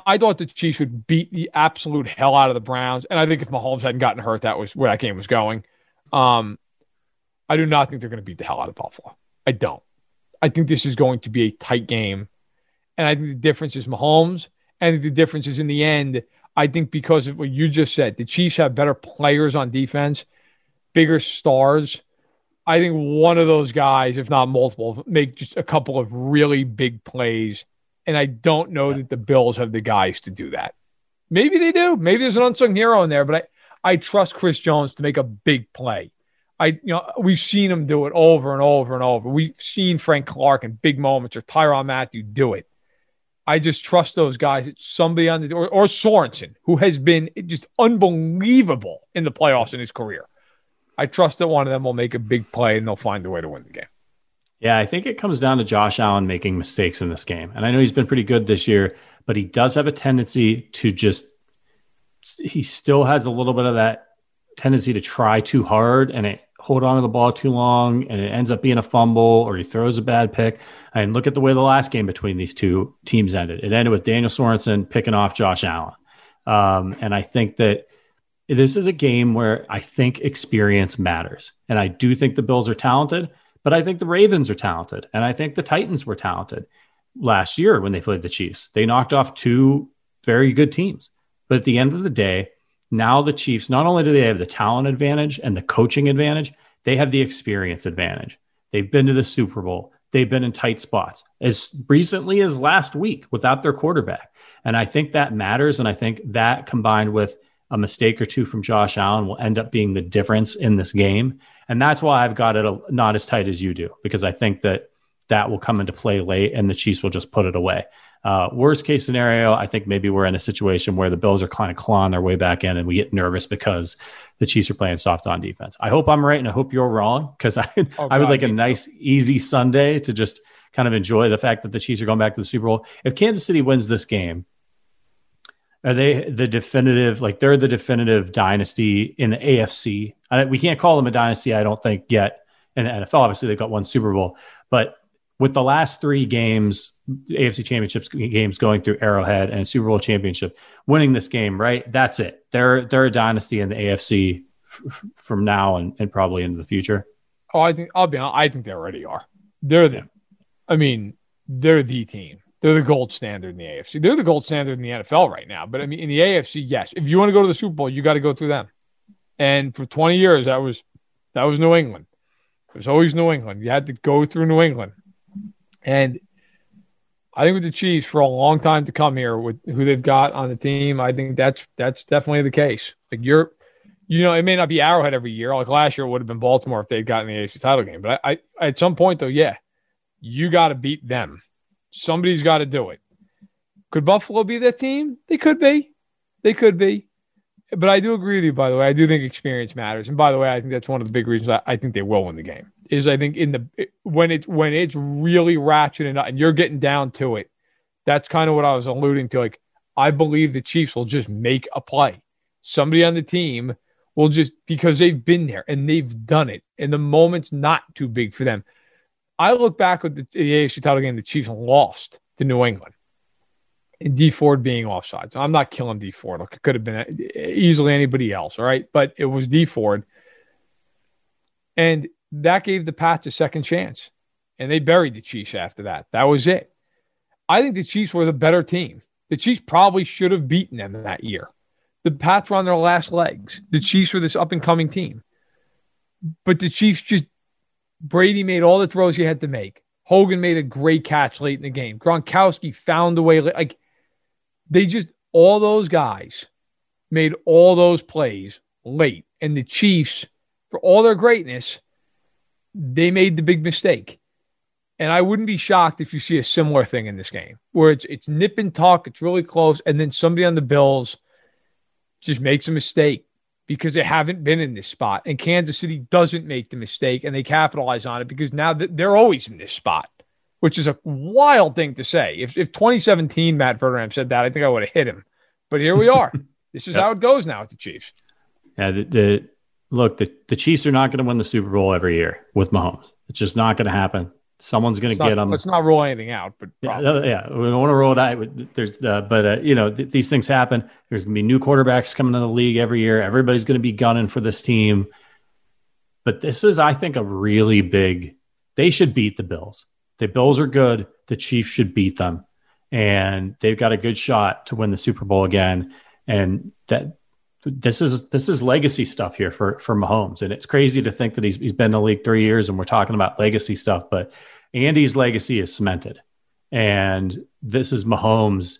I thought the Chiefs would beat the absolute hell out of the Browns, and I think if Mahomes hadn't gotten hurt, that was where that game was going. Um, I do not think they're going to beat the hell out of Buffalo. I don't. I think this is going to be a tight game. And I think the difference is Mahomes. And the difference is in the end, I think because of what you just said, the Chiefs have better players on defense, bigger stars. I think one of those guys, if not multiple, make just a couple of really big plays. And I don't know that the Bills have the guys to do that. Maybe they do. Maybe there's an unsung hero in there, but I, I trust Chris Jones to make a big play. I, you know, we've seen him do it over and over and over. We've seen Frank Clark in big moments or Tyrann Mathieu do it. I just trust those guys. It's somebody on the or, or Sorensen, who has been just unbelievable in the playoffs in his career. I trust that one of them will make a big play and they'll find a way to win the game. Yeah, I think it comes down to Josh Allen making mistakes in this game. And I know he's been pretty good this year, but he does have a tendency to just, he still has a little bit of that tendency to try too hard and it hold on to the ball too long and it ends up being a fumble or he throws a bad pick. And look at the way the last game between these two teams ended. It ended with Daniel Sorensen picking off Josh Allen. Um, and I think that this is a game where I think experience matters. And I do think the Bills are talented, but I think the Ravens are talented. And I think the Titans were talented last year when they played the Chiefs. They knocked off two very good teams. But at the end of the day, now the Chiefs, not only do they have the talent advantage and the coaching advantage, they have the experience advantage. They've been to the Super Bowl. They've been in tight spots as recently as last week without their quarterback. And I think that matters. And I think that combined with a mistake or two from Josh Allen will end up being the difference in this game. And that's why I've got it a, not as tight as you do, because I think that that will come into play late and the Chiefs will just put it away. Uh, worst case scenario, I think maybe we're in a situation where the Bills are kind of clawing their way back in and we get nervous because the Chiefs are playing soft on defense. I hope I'm right and I hope you're wrong because I, oh, I would like a nice, easy Sunday to just kind of enjoy the fact that the Chiefs are going back to the Super Bowl. If Kansas City wins this game, are they the definitive? Like they're the definitive dynasty in the AFC. I, we can't call them a dynasty, I don't think yet in the NFL. Obviously, they've got one Super Bowl, but with the last three games, AFC Championships games going through Arrowhead and Super Bowl championship, winning this game, right? That's it. They're they're a dynasty in the AFC f- from now and, and probably into the future. Oh, I think I'll be honest. I think they already are. They're the. I mean, they're the team. They're the gold standard in the AFC. They're the gold standard in the NFL right now. But I mean, in the AFC, yes. If you want to go to the Super Bowl, you got to go through them. And for 20 years, that was that was New England. It was always New England. You had to go through New England. And I think with the Chiefs for a long time to come here with who they've got on the team, I think that's that's definitely the case. Like you're, you know, it may not be Arrowhead every year. Like last year, it would have been Baltimore if they'd gotten the AFC title game. But I, I at some point though, yeah, you got to beat them. Somebody's got to do it. Could Buffalo be that team? They could be. They could be. But I do agree with you, by the way. I do think experience matters. And by the way, I think that's one of the big reasons I, I think they will win the game. Is I think in the when it's when it's really ratcheting up and you're getting down to it, that's kind of what I was alluding to. Like, I believe the Chiefs will just make a play. Somebody on the team will just because they've been there and they've done it, and the moment's not too big for them. I look back at the, the AFC title game, the Chiefs lost to New England. And Dee Ford being offside. So I'm not killing Dee Ford. It could have been easily anybody else, all right? But it was Dee Ford. And that gave the Pats a second chance. And they buried the Chiefs after that. That was it. I think the Chiefs were the better team. The Chiefs probably should have beaten them that year. The Pats were on their last legs. The Chiefs were this up and coming team. But the Chiefs just Brady made all the throws he had to make. Hogan made a great catch late in the game. Gronkowski found a way. Like they just all those guys made all those plays late, and the Chiefs, for all their greatness, they made the big mistake. And I wouldn't be shocked if you see a similar thing in this game where it's it's nip and tuck, it's really close, and then somebody on the Bills just makes a mistake because they haven't been in this spot. And Kansas City doesn't make the mistake and they capitalize on it because now they're always in this spot, which is a wild thing to say. If, if 2017 Matt Verderame said that, I think I would have hit him. But here we are. this is yep. how it goes now with the Chiefs. Yeah, the, the look, the, the Chiefs are not going to win the Super Bowl every year with Mahomes. It's just not going to happen. Someone's going to get them. Let's not rule anything out, but yeah, yeah, we don't want to rule it out. There's, uh, but uh, you know, th- these things happen. There's going to be new quarterbacks coming to the league every year. Everybody's going to be gunning for this team. But this is, I think, a really big. They should beat the Bills. The Bills are good. The Chiefs should beat them, and they've got a good shot to win the Super Bowl again. And that this is this is legacy stuff here for for Mahomes, and it's crazy to think that he's he's been in the league three years, and we're talking about legacy stuff. But Andy's legacy is cemented, and this is Mahomes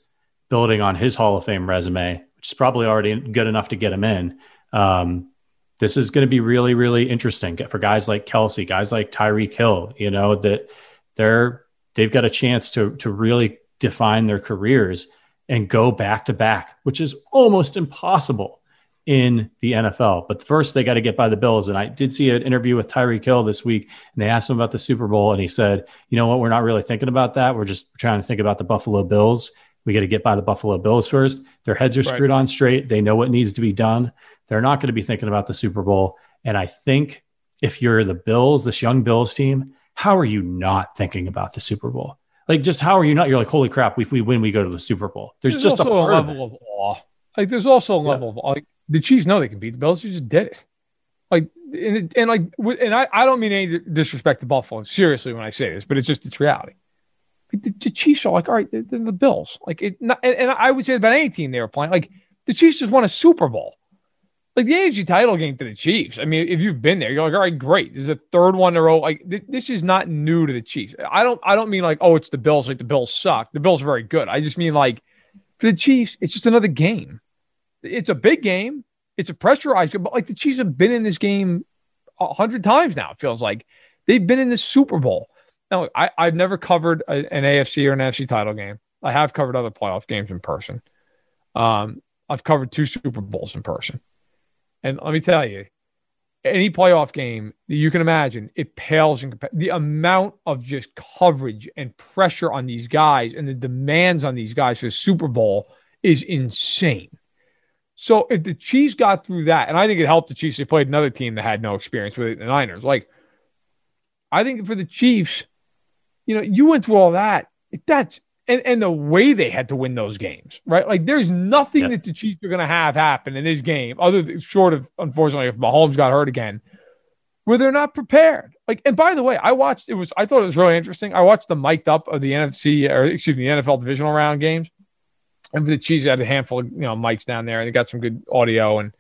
building on his Hall of Fame resume, which is probably already good enough to get him in. Um, this is going to be really really interesting for guys like Kelce, guys like Tyreek Hill. You know that they're they've got a chance to to really define their careers and go back to back, which is almost impossible in the NFL. But first, they got to get by the Bills. And I did see an interview with Tyreek Hill this week, and they asked him about the Super Bowl, and he said, "You know what? We're not really thinking about that. We're just trying to think about the Buffalo Bills. We got to get by the Buffalo Bills first. Their heads are screwed right. on straight. They know what needs to be done. They're not going to be thinking about the Super Bowl. And I think if you're the Bills, this young Bills team, how are you not thinking about the Super Bowl? Like, just how are you not? You're like, holy crap! If we win, we go to the Super Bowl. There's, There's just a, level of awe. Like, there's also a level yeah. of like the Chiefs know they can beat the Bills. You just did it. Like and, and like and I, I don't mean any disrespect to Buffalo seriously when I say this, but it's just it's reality. The, the Chiefs are like all right, they're, they're the Bills. Like it, not, and, and I would say about any team they were playing. Like the Chiefs just won a Super Bowl. Like the AFC title game to the Chiefs. I mean, if you've been there, you're like, all right, great. This is a third one in a row. Like th- this is not new to the Chiefs. I don't I don't mean like, oh, it's the Bills. Like the Bills suck. The Bills are very good. I just mean like for the Chiefs, it's just another game. It's a big game. It's a pressurized game, but like the Chiefs have been in this game a hundred times now. It feels like they've been in the Super Bowl. Now, I, I've never covered a, an AFC or an NFC title game. I have covered other playoff games in person. Um, I've covered two Super Bowls in person. And let me tell you, any playoff game that you can imagine, it pales in. The amount of just coverage and pressure on these guys and the demands on these guys for the Super Bowl is insane. So if the Chiefs got through that, and I think it helped the Chiefs, they played another team that had no experience with it, the Niners. Like, I think for the Chiefs, you know, you went through all that. That's and, and the way they had to win those games, right? Like there's nothing yep. that the Chiefs are going to have happen in this game, other than short of unfortunately if Mahomes got hurt again, where they're not prepared. Like, and by the way, I watched it was I thought it was really interesting. I watched the mic'd up of the NFC or excuse me, the NFL divisional round games, and the Chiefs had a handful of you know mics down there, and they got some good audio. And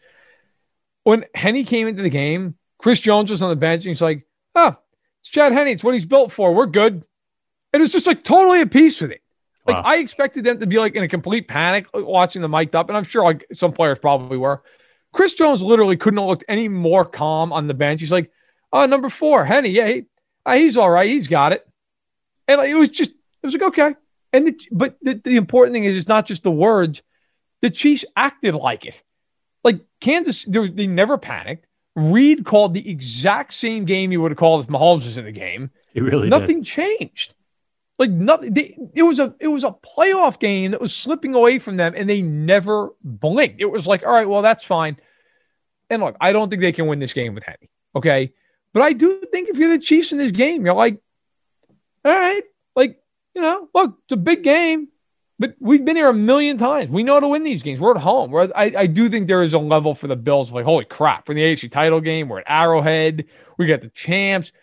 when Henne came into the game, Chris Jones was on the bench, and he's like, "Oh, it's Chad Henne. It's what he's built for. We're good." And it's just like totally at peace with it. Like wow. I expected them to be like in a complete panic watching the mic'd up, and I'm sure like some players probably were. Chris Jones literally couldn't have looked any more calm on the bench. He's like, "Oh, number four, Henne, yeah, he, uh, he's all right, he's got it." And like, it was just, it was like okay. And the, but the, the important thing is, it's not just the words. The Chiefs acted like it. Like Kansas, there was, they never panicked. Reid called the exact same game he would have called if Mahomes was in the game. It really nothing did. changed. Like nothing. They, it was a it was a playoff game that was slipping away from them, and they never blinked. It was like, all right, well, that's fine. And look, I don't think they can win this game with Henne. Okay, but I do think if you're the Chiefs in this game, you're like, all right, like you know, look, it's a big game, but we've been here a million times. We know how to win these games. We're at home. We're, I, I do think there is a level for the Bills. Like, holy crap, we're in the AFC title game. We're at Arrowhead. We got the champs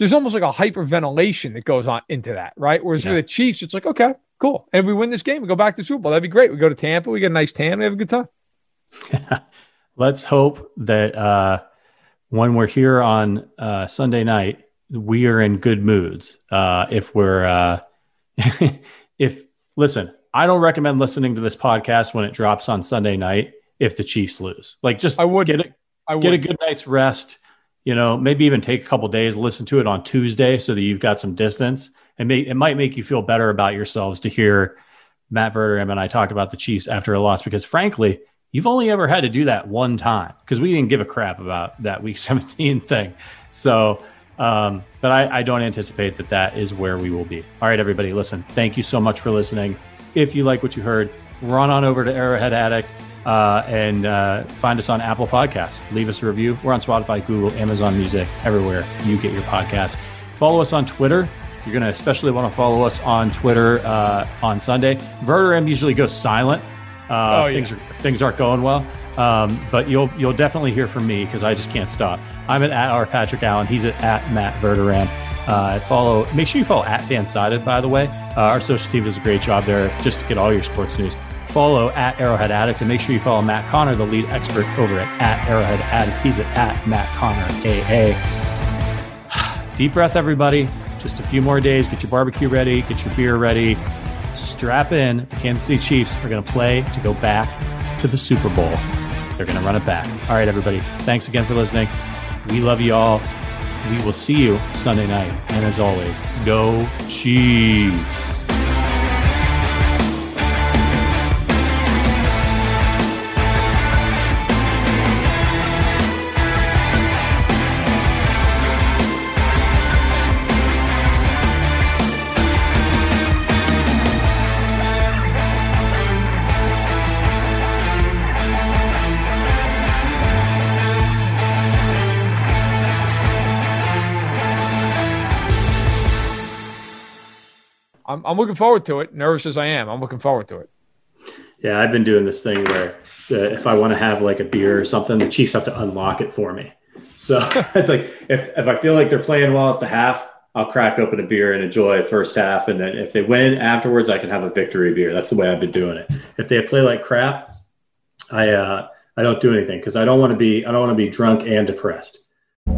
there's almost like a hyperventilation that goes on into that, right? Whereas yeah. for the Chiefs, it's like, okay, cool. And if we win this game, we go back to Super Bowl. That'd be great. We go to Tampa, we get a nice tan, we have a good time. Let's hope that uh, when we're here on uh, Sunday night, we are in good moods. Uh, if we're, uh, if listen, I don't recommend listening to this podcast when it drops on Sunday night if the Chiefs lose. Like, just I would get a, I would. get a good night's rest you know, maybe even take a couple days, listen to it on Tuesday so that you've got some distance. And may, it might make you feel better about yourselves to hear Matt Verderame and I talk about the Chiefs after a loss because, frankly, you've only ever had to do that one time because we didn't give a crap about that Week 17 thing. So, um, but I, I don't anticipate that that is where we will be. All right, everybody, listen. Thank you so much for listening. If you like what you heard, run on over to Arrowhead Addict uh, and uh, find us on Apple Podcasts. Leave us a review. We're on Spotify, Google, Amazon Music, everywhere you get your podcasts. Follow us on Twitter. You're going to especially want to follow us on Twitter uh, on Sunday. Verderame usually goes silent. Uh, oh, yeah. things, are, things aren't going well. Um, but you'll you'll definitely hear from me because I just can't stop. I'm at, at our Patrick Allen. He's at, at Matt Verderame. Uh, follow. Make sure you follow at FanSided. By the way, uh, our social team does a great job there just to get all your sports news follow at Arrowhead Addict and make sure you follow Matt Connor, the lead expert over at, at Arrowhead Addict. He's at, at Matt Connor AA. Deep breath, everybody. Just a few more days. Get your barbecue ready, get your beer ready. Strap in. The Kansas City Chiefs are going to play to go back to the Super Bowl. They're going to run it back. All right, everybody. Thanks again for listening. We love you all. We will see you Sunday night. And as always, go Chiefs. I'm, I'm looking forward to it. Nervous as I am, I'm looking forward to it. Yeah, I've been doing this thing where uh, if I want to have like a beer or something, the Chiefs have to unlock it for me. So it's like if if I feel like they're playing well at the half, I'll crack open a beer and enjoy first half, and then if they win afterwards, I can have a victory beer. That's the way I've been doing it. If they play like crap, I uh, I don't do anything because I don't want to be I don't want to be drunk and depressed.